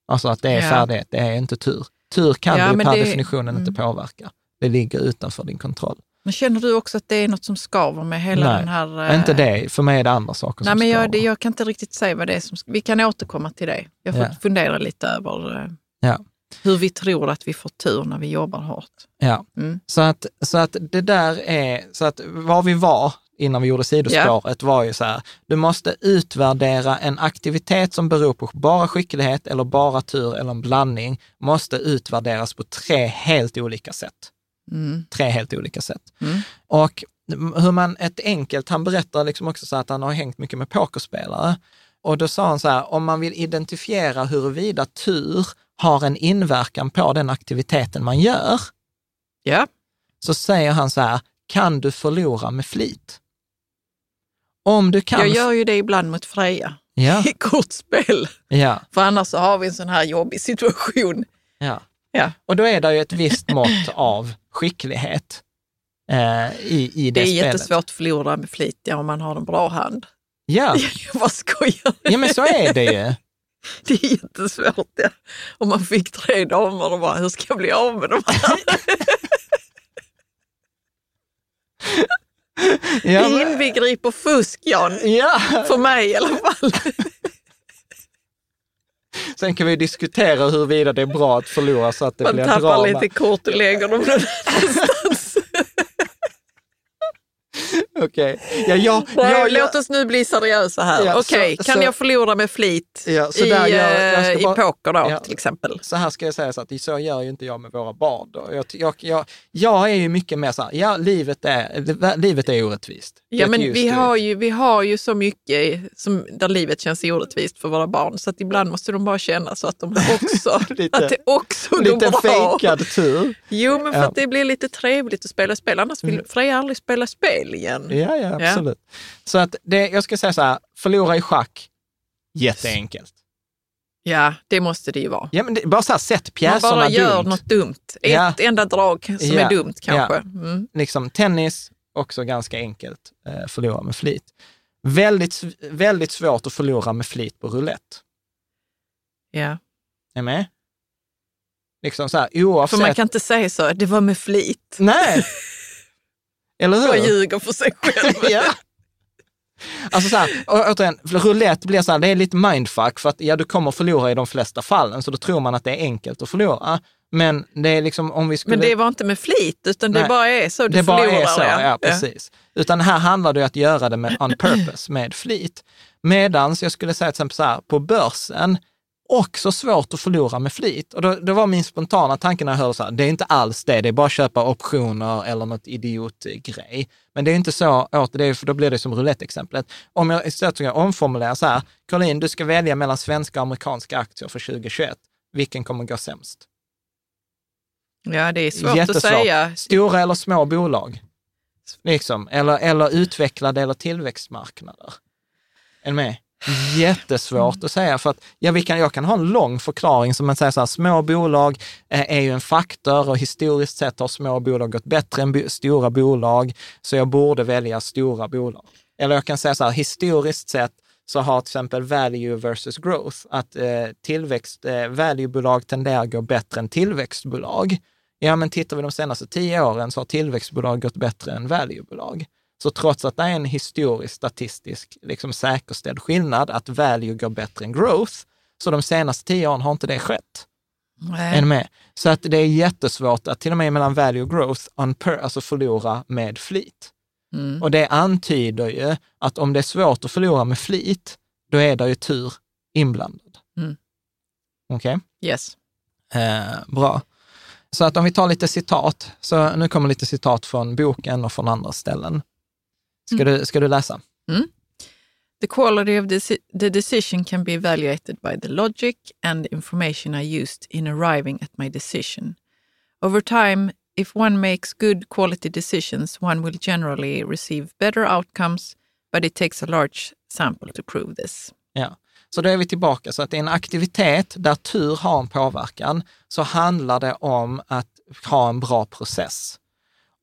Speaker 5: Alltså att det är
Speaker 6: Ja.
Speaker 5: färdighet, det är inte tur. Tur kan
Speaker 6: Ja,
Speaker 5: du per
Speaker 6: det-
Speaker 5: definitionen inte
Speaker 6: mm.
Speaker 5: påverka. Det ligger utanför din kontroll.
Speaker 6: Men känner du också att det är något som skaver med hela
Speaker 5: Nej,
Speaker 6: den här... eh,
Speaker 5: Inte det, för mig är det andra saker
Speaker 6: Nej,
Speaker 5: som
Speaker 6: men jag,
Speaker 5: skaver.
Speaker 6: det, jag kan inte riktigt säga vad det är som... Vi kan återkomma till det. Jag får
Speaker 5: Ja.
Speaker 6: fundera lite över eh,
Speaker 5: Ja.
Speaker 6: hur vi tror att vi får tur när vi jobbar hårt.
Speaker 5: Ja.
Speaker 6: Mm.
Speaker 5: Så, att, så att det där är, så att var vi var innan vi gjorde sidospåret var ju så här, du måste utvärdera en aktivitet som beror på bara skicklighet eller bara tur eller en blandning, måste utvärderas på tre helt olika sätt.
Speaker 6: Mm.
Speaker 5: Tre helt olika sätt.
Speaker 6: Mm.
Speaker 5: Och hur man, ett enkelt, han berättar liksom också så att han har hängt mycket med pokerspelare. Och då sa han så här, om man vill identifiera huruvida tur har en inverkan på den aktiviteten man gör,
Speaker 6: Ja,
Speaker 5: så säger han så här, kan du förlora med flit? Om du kan...
Speaker 6: jag gör ju det ibland mot Freja
Speaker 5: Ja,
Speaker 6: i kortspel.
Speaker 5: ja,
Speaker 6: För annars så har vi en sån här jobbig situation.
Speaker 5: ja.
Speaker 6: Ja.
Speaker 5: Och då är det ju ett visst mått av skicklighet eh, i, i det,
Speaker 6: Det är
Speaker 5: spelet.
Speaker 6: jättesvårt att förlora med flit ja, om man har en bra hand.
Speaker 5: Ja.
Speaker 6: Jag bara skojar.
Speaker 5: ja, men så är det ju.
Speaker 6: Det är jättesvårt. Ja. Om man fick tre damer och bara, hur ska jag bli av med de här?
Speaker 5: Ja,
Speaker 6: det
Speaker 5: men,
Speaker 6: inbegriper fusk, Jan.
Speaker 5: ja.
Speaker 6: För mig i alla fall.
Speaker 5: Sen kan vi diskutera huruvida det är bra att förlora så att det
Speaker 6: Man
Speaker 5: blir
Speaker 6: tappar
Speaker 5: drama.
Speaker 6: lite kort och lägger dem någon
Speaker 5: Okej. Ja, jag,
Speaker 6: Nej,
Speaker 5: jag, jag,
Speaker 6: Låt oss nu bli seriösa här.
Speaker 5: Ja,
Speaker 6: Okej,
Speaker 5: så-
Speaker 6: kan
Speaker 5: så-
Speaker 6: jag förlora med flit
Speaker 5: Ja,
Speaker 6: i,
Speaker 5: jag
Speaker 6: eh,
Speaker 5: bara-
Speaker 6: i poker då,
Speaker 5: Ja.
Speaker 6: till exempel?
Speaker 5: så här ska jag säga så att så gör ju inte jag med våra barn. Jag, är ju mycket mer så här, ja, livet är, livet är orättvist.
Speaker 6: Ja, men vi har, ju, vi har ju så mycket som, där livet känns orättvist för våra barn, så att ibland måste de bara känna så att, de också,
Speaker 5: Lite-
Speaker 6: att det också
Speaker 5: Lite
Speaker 6: bra.
Speaker 5: fejkad tur.
Speaker 6: Jo, men för att det blir lite trevligt att spela spel. Annars vill
Speaker 5: Mm.
Speaker 6: Freja aldrig spela spel igen.
Speaker 5: Ja, ja, absolut. Så att det, jag ska säga så här, förlora i schack, jätteenkelt.
Speaker 6: Ja, det måste det ju vara.
Speaker 5: Ja, men det, bara så här, sätt
Speaker 6: Man
Speaker 5: pjäserna
Speaker 6: bara gör
Speaker 5: dumt.
Speaker 6: något dumt. Ett
Speaker 5: Ja.
Speaker 6: enda drag som
Speaker 5: Ja.
Speaker 6: är dumt kanske.
Speaker 5: Ja.
Speaker 6: Mm.
Speaker 5: Liksom, tennis, också ganska enkelt, eh, förlora med flit. Väldigt, väldigt svårt att förlora med flit på roulette.
Speaker 6: Ja.
Speaker 5: Är med? Liksom så här, oavsett...
Speaker 6: För man kan inte säga så, det var med flit.
Speaker 5: Nej! Eller hur?
Speaker 6: Man ljuger för sig själv.
Speaker 5: ja. Alltså så här, återigen, roulette blir så här, det är lite mindfuck för att ja, du kommer förlora i de flesta fallen, så då tror man att det är enkelt att förlora. Men det är liksom om vi skulle...
Speaker 6: Men det var inte med flit, utan det
Speaker 5: Nej.
Speaker 6: bara är så. Du
Speaker 5: det bara
Speaker 6: förlorar.
Speaker 5: är så, ja, precis. Utan här handlar det ju att göra det med on purpose, med flit. Medans jag skulle säga till exempel så här, på börsen, också svårt att förlora med flit. Och då, det var min spontana tanke när jag hörde så här, det är inte alls det, det är bara att köpa optioner eller något idiotgrej. Men det är inte så, åt det för då blir det som roulettexemplet. Om jag istället ska omformulera så här, Caroline, du ska välja mellan svenska och amerikanska aktier för 2021. Vilken kommer gå sämst?
Speaker 6: Ja, det är svårt
Speaker 5: Jättesvårt.
Speaker 6: att säga.
Speaker 5: Stora eller små bolag? Liksom. Eller, eller utvecklade eller tillväxtmarknader? Är ni med? Jättesvårt att säga, för att ja, vi kan, jag kan ha en lång förklaring som man säger så här, små bolag eh, är ju en faktor och historiskt sett har små bolag gått bättre än bo, stora bolag, så jag borde välja stora bolag. Eller jag kan säga så här, historiskt sett så har till exempel value versus growth, att eh, tillväxt, eh, valuebolag tenderar att gå bättre än tillväxtbolag. Ja, men tittar vi de senaste tio åren så har tillväxtbolag gått bättre än valuebolag. Så trots att det är en historisk statistisk liksom säkerställd skillnad, att value går bättre än growth, så de senaste tio åren har inte det skett.
Speaker 6: Nej.
Speaker 5: Är ni med? Så att det är jättesvårt att till och med mellan value och growth, on per, alltså förlora med flit.
Speaker 6: Mm.
Speaker 5: Och det antyder ju att om det är svårt att förlora med flit, då är det ju tur inblandad.
Speaker 6: Mm.
Speaker 5: Okej?
Speaker 6: Yes.
Speaker 5: Eh, bra. Så att om vi tar lite citat, så nu kommer lite citat från boken och från andra ställen. Ska,
Speaker 6: Mm.
Speaker 5: du, ska du läsa?
Speaker 6: The quality of the, decision can be evaluated by the logic and information I used in arriving at my decision. Over time, if one makes good quality decisions, one will generally receive better outcomes, but it takes a large sample to prove this.
Speaker 5: Ja. Så då är vi tillbaka, så att är en aktivitet där tur har en påverkan, så handlar det om att ha en bra process.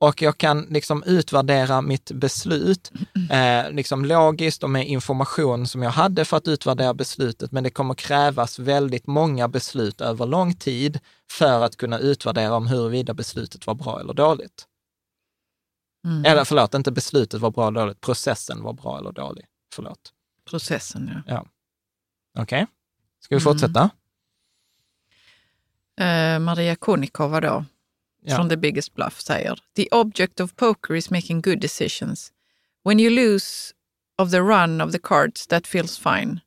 Speaker 5: Och jag kan liksom utvärdera mitt beslut eh, liksom logiskt och med information som jag hade för att utvärdera beslutet, men det kommer krävas väldigt många beslut över lång tid för att kunna utvärdera om huruvida beslutet var bra eller dåligt.
Speaker 6: Mm.
Speaker 5: Eller förlåt, inte beslutet var bra eller dåligt, processen var bra eller dålig. Förlåt.
Speaker 6: Processen, ja.
Speaker 5: Okej, ska vi
Speaker 6: Mm.
Speaker 5: fortsätta?
Speaker 6: Eh, Maria Konikova då,
Speaker 5: Ja.
Speaker 6: från The Biggest Bluff, säger The object of poker is making good decisions. When you lose of the run of the cards, that feels fine.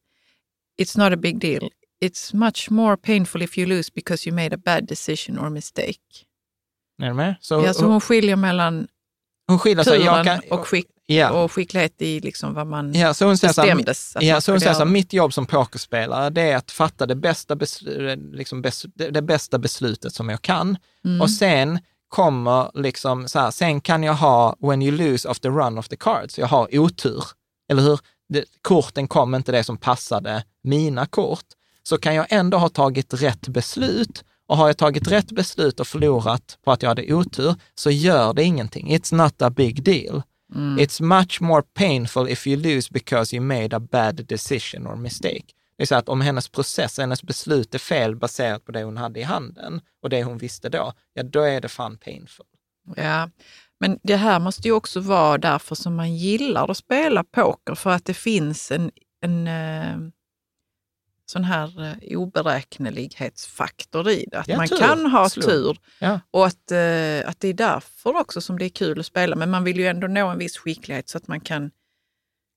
Speaker 6: It's not a big deal. It's much more painful if you lose because you made a bad decision or mistake.
Speaker 5: Är du med? Så,
Speaker 6: Ja, så hon skiljer mellan
Speaker 5: hon skiljer sig. Jag kan,
Speaker 6: och, skick,
Speaker 5: ja,
Speaker 6: och skicklighet i liksom vad man
Speaker 5: ja, så hon säger så
Speaker 6: bestämdes. att
Speaker 5: Ja, så hon säger så här, mitt jobb som pokerspelare, det är att fatta det bästa, liksom det bästa beslutet som jag kan.
Speaker 6: Mm.
Speaker 5: Och sen kommer liksom så här, sen kan jag ha when you lose of the run of the cards, jag har otur, eller hur? Det, korten kom inte det som passade mina kort, så kan jag ändå ha tagit rätt beslut. Och har jag tagit rätt beslut och förlorat på att jag hade otur, så gör det ingenting. It's not a big deal.
Speaker 6: Mm.
Speaker 5: It's much more painful if you lose because you made a bad decision or mistake. Det är så att om hennes process, hennes beslut är fel baserat på det hon hade i handen och det hon visste då, ja då är det fan painful.
Speaker 6: Ja, men det här måste ju också vara därför som man gillar att spela poker, för att det finns en, en eh, sån här eh, oberäknelighetsfaktor i det. Att
Speaker 5: Ja,
Speaker 6: man
Speaker 5: tur.
Speaker 6: kan ha
Speaker 5: Slump.
Speaker 6: tur
Speaker 5: Ja.
Speaker 6: och att, eh, att det är därför också som det är kul att spela. Men man vill ju ändå nå en viss skicklighet så att man kan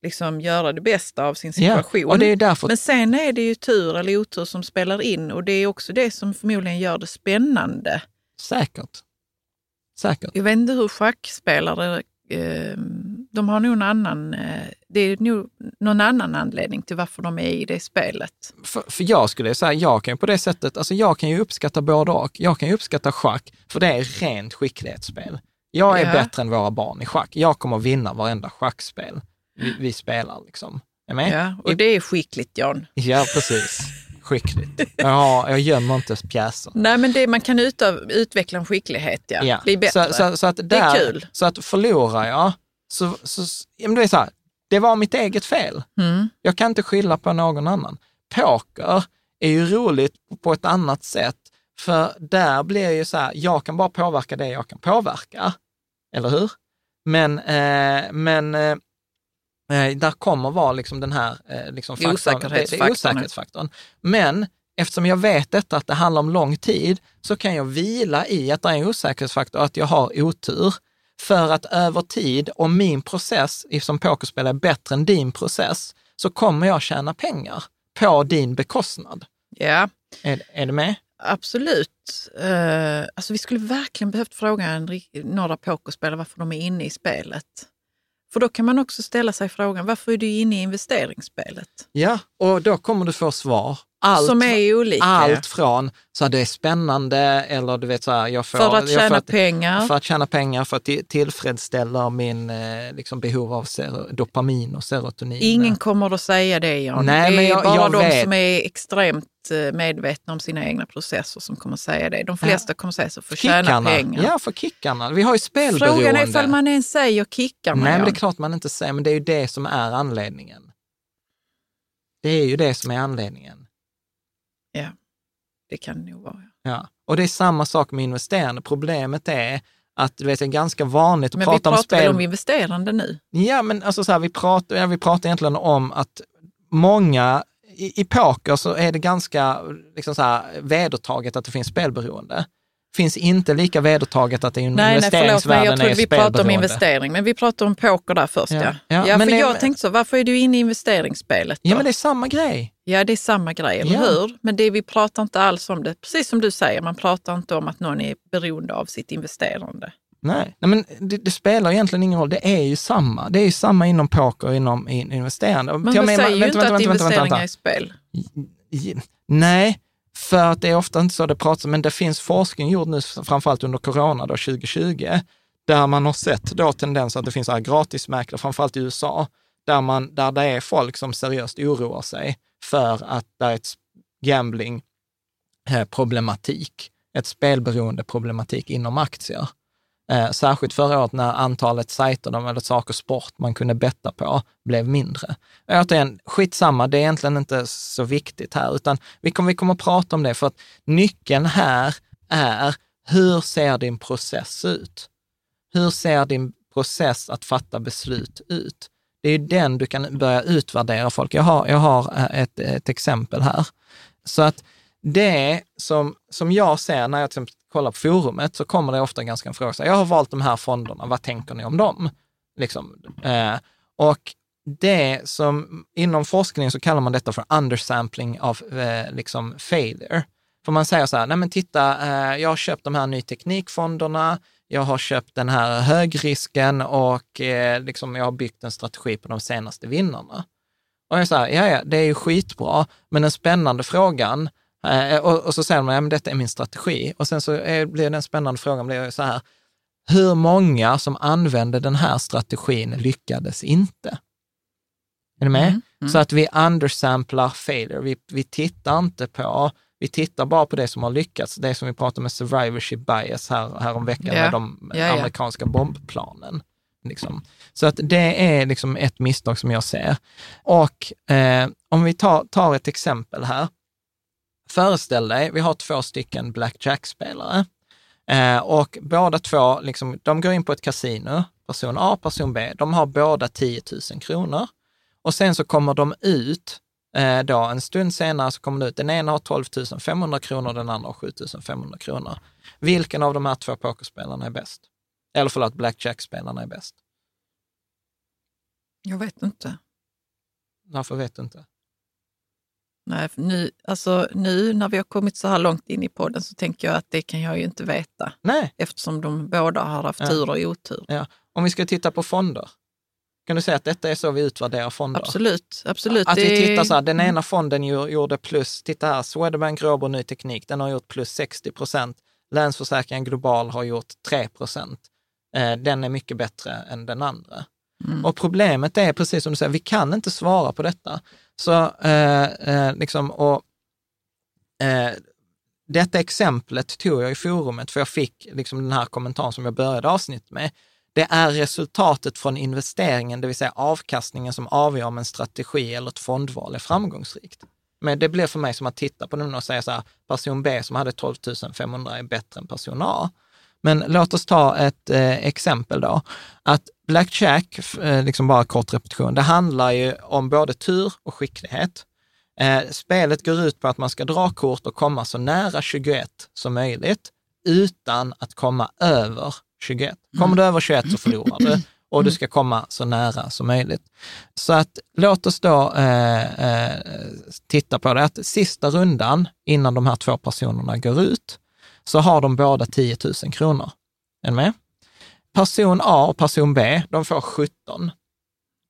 Speaker 6: liksom göra det bästa av sin
Speaker 5: Ja,
Speaker 6: situation.
Speaker 5: och det är därför,
Speaker 6: Men sen är det ju tur eller otur som spelar in och det är också det som förmodligen gör det spännande.
Speaker 5: säkert. Säkert.
Speaker 6: Jag vet inte hur schackspelare, eh, de har nog en annan, eh, det är nog någon annan anledning till varför de är i det spelet.
Speaker 5: För, för jag skulle säga, jag kan ju på det sättet, alltså jag kan ju uppskatta både och. Jag kan ju uppskatta schack, för det är rent skicklighetsspel. Jag är
Speaker 6: Ja.
Speaker 5: bättre än våra barn i schack. Jag kommer vinna varenda schackspel vi, vi spelar. Liksom.
Speaker 6: Ja, och det är skickligt Jan.
Speaker 5: Ja, precis. Skickligt. Ja, jag gömmer inte pjäser.
Speaker 6: Nej men det, man kan utöv, utveckla en skicklighet, ja. Bli bättre.
Speaker 5: Så, så, så att där,
Speaker 6: Det är kul.
Speaker 5: Så att förlorar jag, så, så ja, men det är så här, det var mitt eget fel.
Speaker 6: Mm.
Speaker 5: Jag kan inte skylla på någon annan. Poker är ju roligt på ett annat sätt, för där blir det ju så här, jag kan bara påverka det jag kan påverka. Eller hur? Men, eh, men eh, eh, där kommer vara liksom den här eh, liksom faktorn,
Speaker 6: Osäkerhetsfaktorn.
Speaker 5: Osäkerhetsfaktorn. Men eftersom jag vet detta, att det handlar om lång tid, så kan jag vila i att det är en osäkerhetsfaktor, att jag har otur. För att över tid, om min process som pokerspelare är bättre än din process, så kommer jag tjäna pengar på din bekostnad.
Speaker 6: Ja,
Speaker 5: Är, är du med?
Speaker 6: absolut. Uh, alltså vi skulle verkligen behövt fråga en, några pokerspelare varför de är inne i spelet. För då kan man också ställa sig frågan, varför är du inne i investeringsspelet?
Speaker 5: Ja, och då kommer du få svar. Allt,
Speaker 6: Som är olika.
Speaker 5: allt från så här, det är spännande eller du vet så här, jag får...
Speaker 6: för att tjäna
Speaker 5: får,
Speaker 6: pengar.
Speaker 5: För att tjäna pengar, för att till- tillfredsställa min eh, liksom behov av dopamin och serotonin.
Speaker 6: Ingen kommer att säga det, Jan.
Speaker 5: Nej,
Speaker 6: det
Speaker 5: men
Speaker 6: är
Speaker 5: jag-
Speaker 6: bara
Speaker 5: jag
Speaker 6: de
Speaker 5: vet.
Speaker 6: som är extremt eh, medvetna om sina egna processer som kommer säga det. De flesta kommer att säga så, för att tjäna pengar.
Speaker 5: Ja, för kickarna. Vi har ju spelberoende.
Speaker 6: Frågan är ifall man ens säger kickarna.
Speaker 5: Nej, men det är klart man inte säger, men det är ju det som är anledningen. Det är ju det som är anledningen.
Speaker 6: Ja, det kan det nog vara.
Speaker 5: Ja. Och det är samma sak med investerande. Problemet är att du vet, det är ganska vanligt att
Speaker 6: Men vi
Speaker 5: prata om
Speaker 6: pratar väl
Speaker 5: spel.
Speaker 6: om investerande nu?
Speaker 5: Ja, men alltså så här, vi, pratar, ja, vi pratar egentligen om att många, i, i poker så är det ganska liksom så här, vedertaget att det finns spelberoende. Finns inte lika vedertaget att det är
Speaker 6: Nej, nej, förlåt
Speaker 5: investeringsvärlden
Speaker 6: Jag trodde vi pratade om
Speaker 5: spelberoende.
Speaker 6: investering, men vi pratar om poker där först.
Speaker 5: Ja.
Speaker 6: Ja,
Speaker 5: Ja,
Speaker 6: ja,
Speaker 5: men
Speaker 6: för jag tänkte så, varför är du inne i investeringsspelet? Då?
Speaker 5: Ja, men det är samma grej.
Speaker 6: Ja, det är samma grej, eller hur? Men det vi pratar inte alls om det. Precis som du säger, man pratar inte om att någon är beroende av sitt investerande.
Speaker 5: Nej, Nej men det, det spelar egentligen ingen roll. Det är ju samma. Det är ju samma inom poker och inom in- investerande.
Speaker 6: Men man säger ju
Speaker 5: vänta,
Speaker 6: inte
Speaker 5: vänta,
Speaker 6: att
Speaker 5: vänta, vänta,
Speaker 6: investeringar
Speaker 5: vänta.
Speaker 6: är spel.
Speaker 5: Nej, för att det är ofta inte så det pratas, men det finns forskning gjord nu, framförallt under corona då, 2020, där man har sett då tendenser att det finns gratismäklare, framförallt i USA, där, man, där det är folk som seriöst oroar sig för att det är ett gambling-problematik, eh, ett spelberoende problematik inom aktier. Eh, särskilt förra året när antalet sajter, de eller saker sport man kunde betta på, blev mindre. Återigen, skitsamma, det är egentligen inte så viktigt här, utan vi kommer, vi kommer att prata om det, för att nyckeln här är, hur ser din process ut? Hur ser din process att fatta beslut ut? Det är ju den du kan börja utvärdera folk. Jag har, jag har eh, ett, ett exempel här. Så att det som, som jag ser när jag till exempel kollar på forumet så kommer det ofta ganska en fråga. Så här, jag har valt de här fonderna, vad tänker ni om dem? Liksom, eh, och det som inom forskning så kallar man detta för undersampling av eh, liksom failure. För man säger så här, nej men titta, eh, jag har köpt de här ny teknikfonderna, jag har köpt den här högrisken och eh, liksom jag har byggt en strategi på de senaste vinnarna. Och jag säger, ja, ja, det är ju skitbra, men den spännande frågan, och, och så säger man, ja, men detta är min strategi. Och sen så är, blir den spännande frågan blir så här, hur många som använde den här strategin lyckades inte? Är ni med?
Speaker 6: Mm, mm.
Speaker 5: Så att vi undersamplar failure. Vi, vi tittar inte på, vi tittar bara på det som har lyckats. Det som vi pratade med survivorship bias här, här om veckan
Speaker 6: Ja.
Speaker 5: med de
Speaker 6: ja.
Speaker 5: amerikanska bombplanen. Liksom. Så att det är liksom ett misstag som jag ser. Och eh, om vi tar, tar ett exempel här. Föreställ dig, vi har två stycken blackjack-spelare. Eh, och båda två, liksom, de går in på ett kasino, person A, person B. De har båda 10 000 kronor. Och sen så kommer de ut, eh, då en stund senare så kommer det ut, den ena har 12 500 kronor, den andra har 7 500 kronor. Vilken av de här två pokerspelarna är bäst? Eller förlåt, blackjack-spelarna är bäst.
Speaker 6: Jag vet inte.
Speaker 5: Varför vet du inte?
Speaker 6: Nej, nu, alltså, nu när vi har kommit så här långt in i podden så tänker jag att det kan jag ju inte veta
Speaker 5: Nej,
Speaker 6: eftersom de båda har haft
Speaker 5: Ja.
Speaker 6: tur och otur.
Speaker 5: ja. om vi ska titta på fonder, kan du säga att detta är så vi utvärderar fonder?
Speaker 6: Absolut, absolut.
Speaker 5: Att vi tittar så här, den ena fonden gjorde plus, titta här, Swedbank Robur Ny Teknik, den har gjort plus 60 procent. Länsförsäkringen Global har gjort 3 procent. Eh, Den är mycket bättre än den andra.
Speaker 6: Mm.
Speaker 5: Och problemet är, precis som du säger, vi kan inte svara på detta. Så eh, eh, liksom, och eh, detta exemplet tog jag i forumet, för jag fick liksom den här kommentaren som jag började avsnittet med. Det är resultatet från investeringen, det vill säga avkastningen som avgör om en strategi eller ett fondval är framgångsrikt. Men det blir för mig som att titta på den och säga så här, person B som hade 12 500 är bättre än person A. Men låt oss ta ett eh, exempel då. Att blackjack, eh, liksom bara kort repetition, det handlar ju om både tur och skicklighet. Eh, spelet går ut på att man ska dra kort och komma så nära 21 som möjligt utan att komma över 21. Kommer du över 21 så förlorar du och du ska komma så nära som möjligt. Så att låt oss då eh, eh, titta på det, att sista rundan innan de här två personerna går ut, så har de båda 10 000 kronor. Är ni med? Person A och person B, de får 17.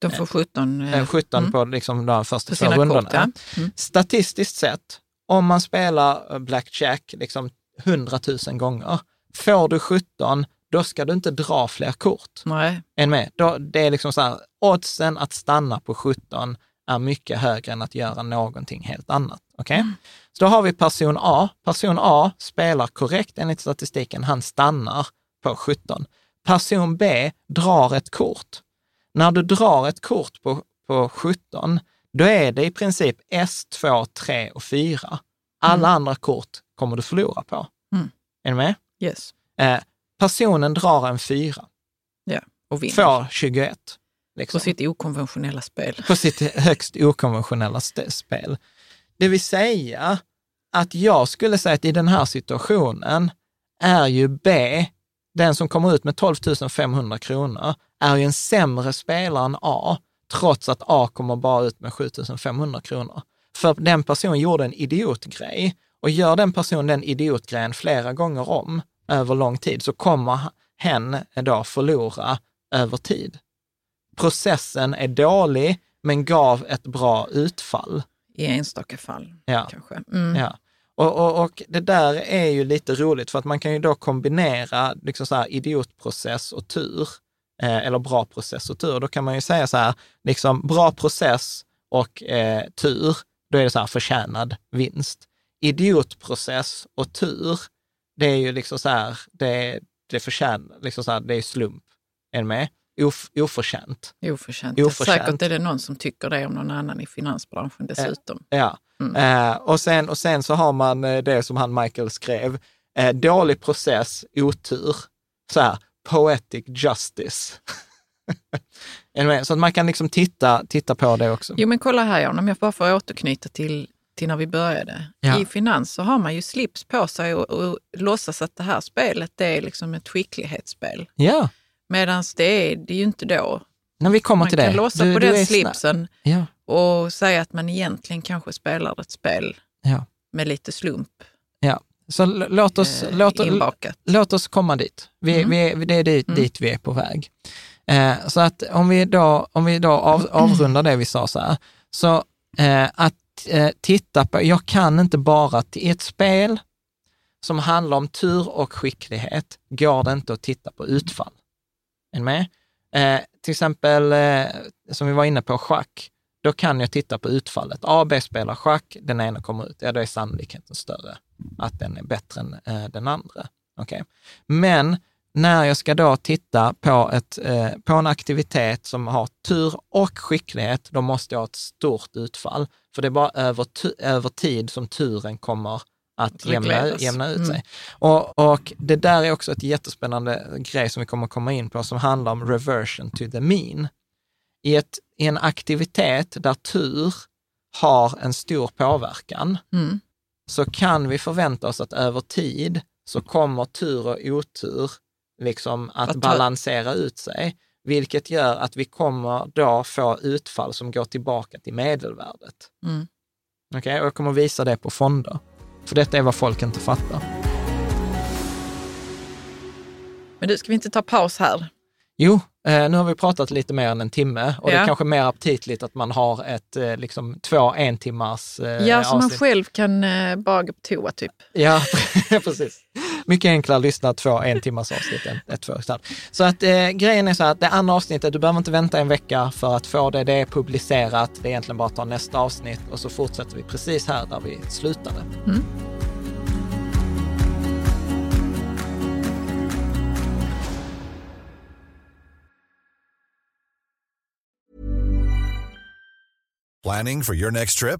Speaker 6: De får 17,
Speaker 5: Eh, 17
Speaker 6: mm.
Speaker 5: på liksom de första två rundorna.
Speaker 6: Ja. Mm.
Speaker 5: Statistiskt sett, om man spelar eh, blackjack liksom 100 000 gånger, får du 17, då ska du inte dra fler kort
Speaker 6: Nej,
Speaker 5: än med. Då, det är liksom så här, oddsen att stanna på 17 är mycket högre än att göra någonting helt annat. Okej? Så då har vi person A. Person A spelar korrekt enligt statistiken, han stannar på 17. Person B drar ett kort. När du drar ett kort på, på 17, då är det i princip S2, 3 och 4. Alla andra kort kommer du förlora på.
Speaker 6: Mm.
Speaker 5: Är ni med?
Speaker 6: yes.
Speaker 5: Eh, personen drar en 4,
Speaker 6: Ja, och vinner.
Speaker 5: får 21.
Speaker 6: På
Speaker 5: Liksom
Speaker 6: sitt okonventionella spel.
Speaker 5: på sitt högst okonventionella spel. Det vill säga att jag skulle säga att i den här situationen är ju B, den som kommer ut med 12 500 kronor, är ju en sämre spelare än A, trots att A kommer bara ut med 7 500 kronor. För den personen gjorde en idiotgrej och gör den personen den idiotgrejen flera gånger om över lång tid så kommer hen då förlora över tid processen är dålig, men gav ett bra utfall.
Speaker 6: I enstaka fall
Speaker 5: Ja.
Speaker 6: kanske. Mm.
Speaker 5: Ja. Och, och, och det där är ju lite roligt, för att man kan ju då kombinera liksom så här idiotprocess och tur, eh, eller bra process och tur. Då kan man ju säga så här, liksom bra process och eh, tur, då är det så här förtjänad vinst. Idiotprocess och tur, det är ju liksom så här, det, det förtjänar, liksom så här, det är slump. Är med? Of, oförtjänt.
Speaker 6: Oförtjänt.
Speaker 5: Oförtjänt.
Speaker 6: Säkert är det någon som tycker det om någon annan i finansbranschen dessutom.
Speaker 5: Ja.
Speaker 6: Mm.
Speaker 5: Eh, och, sen, och sen så har man eh, det som han Michael skrev, eh, dålig process, otur, så här, poetic justice. Så att man kan liksom titta, titta på det också.
Speaker 6: Jo men kolla här Jan, om jag bara får återknyta till, till när vi började.
Speaker 5: Ja.
Speaker 6: I finans så har man ju slips på sig och, och låtsas att det här spelet det är liksom ett skicklighetsspel.
Speaker 5: Ja,
Speaker 6: Medan det är det är ju inte då.
Speaker 5: När vi kommer
Speaker 6: Man
Speaker 5: till
Speaker 6: kan
Speaker 5: det.
Speaker 6: låsa
Speaker 5: Du-
Speaker 6: på
Speaker 5: du
Speaker 6: den slipsen
Speaker 5: Ja,
Speaker 6: och säga att man egentligen kanske spelar ett spel
Speaker 5: ja,
Speaker 6: med lite slump
Speaker 5: ja. Så låt oss,
Speaker 6: eh,
Speaker 5: låt,
Speaker 6: inbakat.
Speaker 5: låt oss komma dit. Vi,
Speaker 6: Mm.
Speaker 5: vi, det är dit,
Speaker 6: Mm.
Speaker 5: dit vi är på väg. Eh, så att om vi då, om vi då av, avrundar det vi sa så här, så eh, att eh, titta på, jag kan inte bara, i ett spel som handlar om tur och skicklighet, går det inte att titta på utfall. Är ni med? Till exempel, eh, som vi var inne på, schack. Då kan jag titta på utfallet. A och B spelar schack, den ena kommer ut. Ja, då är sannolikheten större att den är bättre än eh, den andra. Okay. Men när jag ska då titta på, ett, eh, på en aktivitet som har tur och skicklighet, då måste jag ha ett stort utfall. För det är bara över, över tid som turen kommer att jämna, jämna ut
Speaker 6: Mm.
Speaker 5: sig. Och, och det där är också ett jättespännande grej som vi kommer komma in på, som handlar om reversion to the mean. I, ett, I en aktivitet där tur har en stor påverkan,
Speaker 6: Mm.
Speaker 5: så kan vi förvänta oss att över tid så kommer tur och otur liksom att
Speaker 6: Att
Speaker 5: balansera ut sig, vilket gör att vi kommer då få utfall som går tillbaka till medelvärdet.
Speaker 6: Mm.
Speaker 5: Okej, och jag kommer visa det på fonder. För detta är vad folk inte fattar.
Speaker 6: Men du, ska vi inte ta paus här?
Speaker 5: Jo, eh, nu har vi pratat lite mer än en timme och det
Speaker 6: Ja.
Speaker 5: är kanske mer aptitligt att man har ett, eh, liksom, två en timmars eh,
Speaker 6: Ja, så man själv kan eh, bara gå på toa typ.
Speaker 5: Ja, precis. Mycket enklare att lyssna två en timmars avsnitt än ett två. Så att eh, grejen är så att det andra avsnittet, du behöver inte vänta en vecka för att få det. Det är publicerat. Det är egentligen bara att ta nästa avsnitt och så fortsätter vi precis här där vi slutade.
Speaker 3: Planning for your next trip?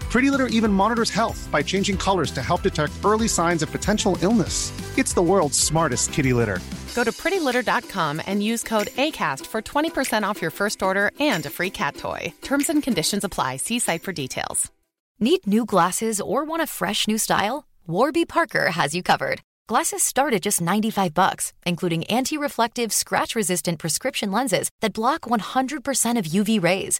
Speaker 7: Pretty Litter even monitors health by changing colors to help detect early signs of potential illness. It's the world's smartest kitty litter.
Speaker 1: Go to prettylitter.com and use code ACAST for 20% off your first order and a free cat toy. Terms and conditions apply. See site for details.
Speaker 8: Need new glasses or want a fresh new style? Warby Parker has you covered. Glasses start at just 95 bucks, including anti-reflective, scratch-resistant prescription lenses that block 100% of UV rays.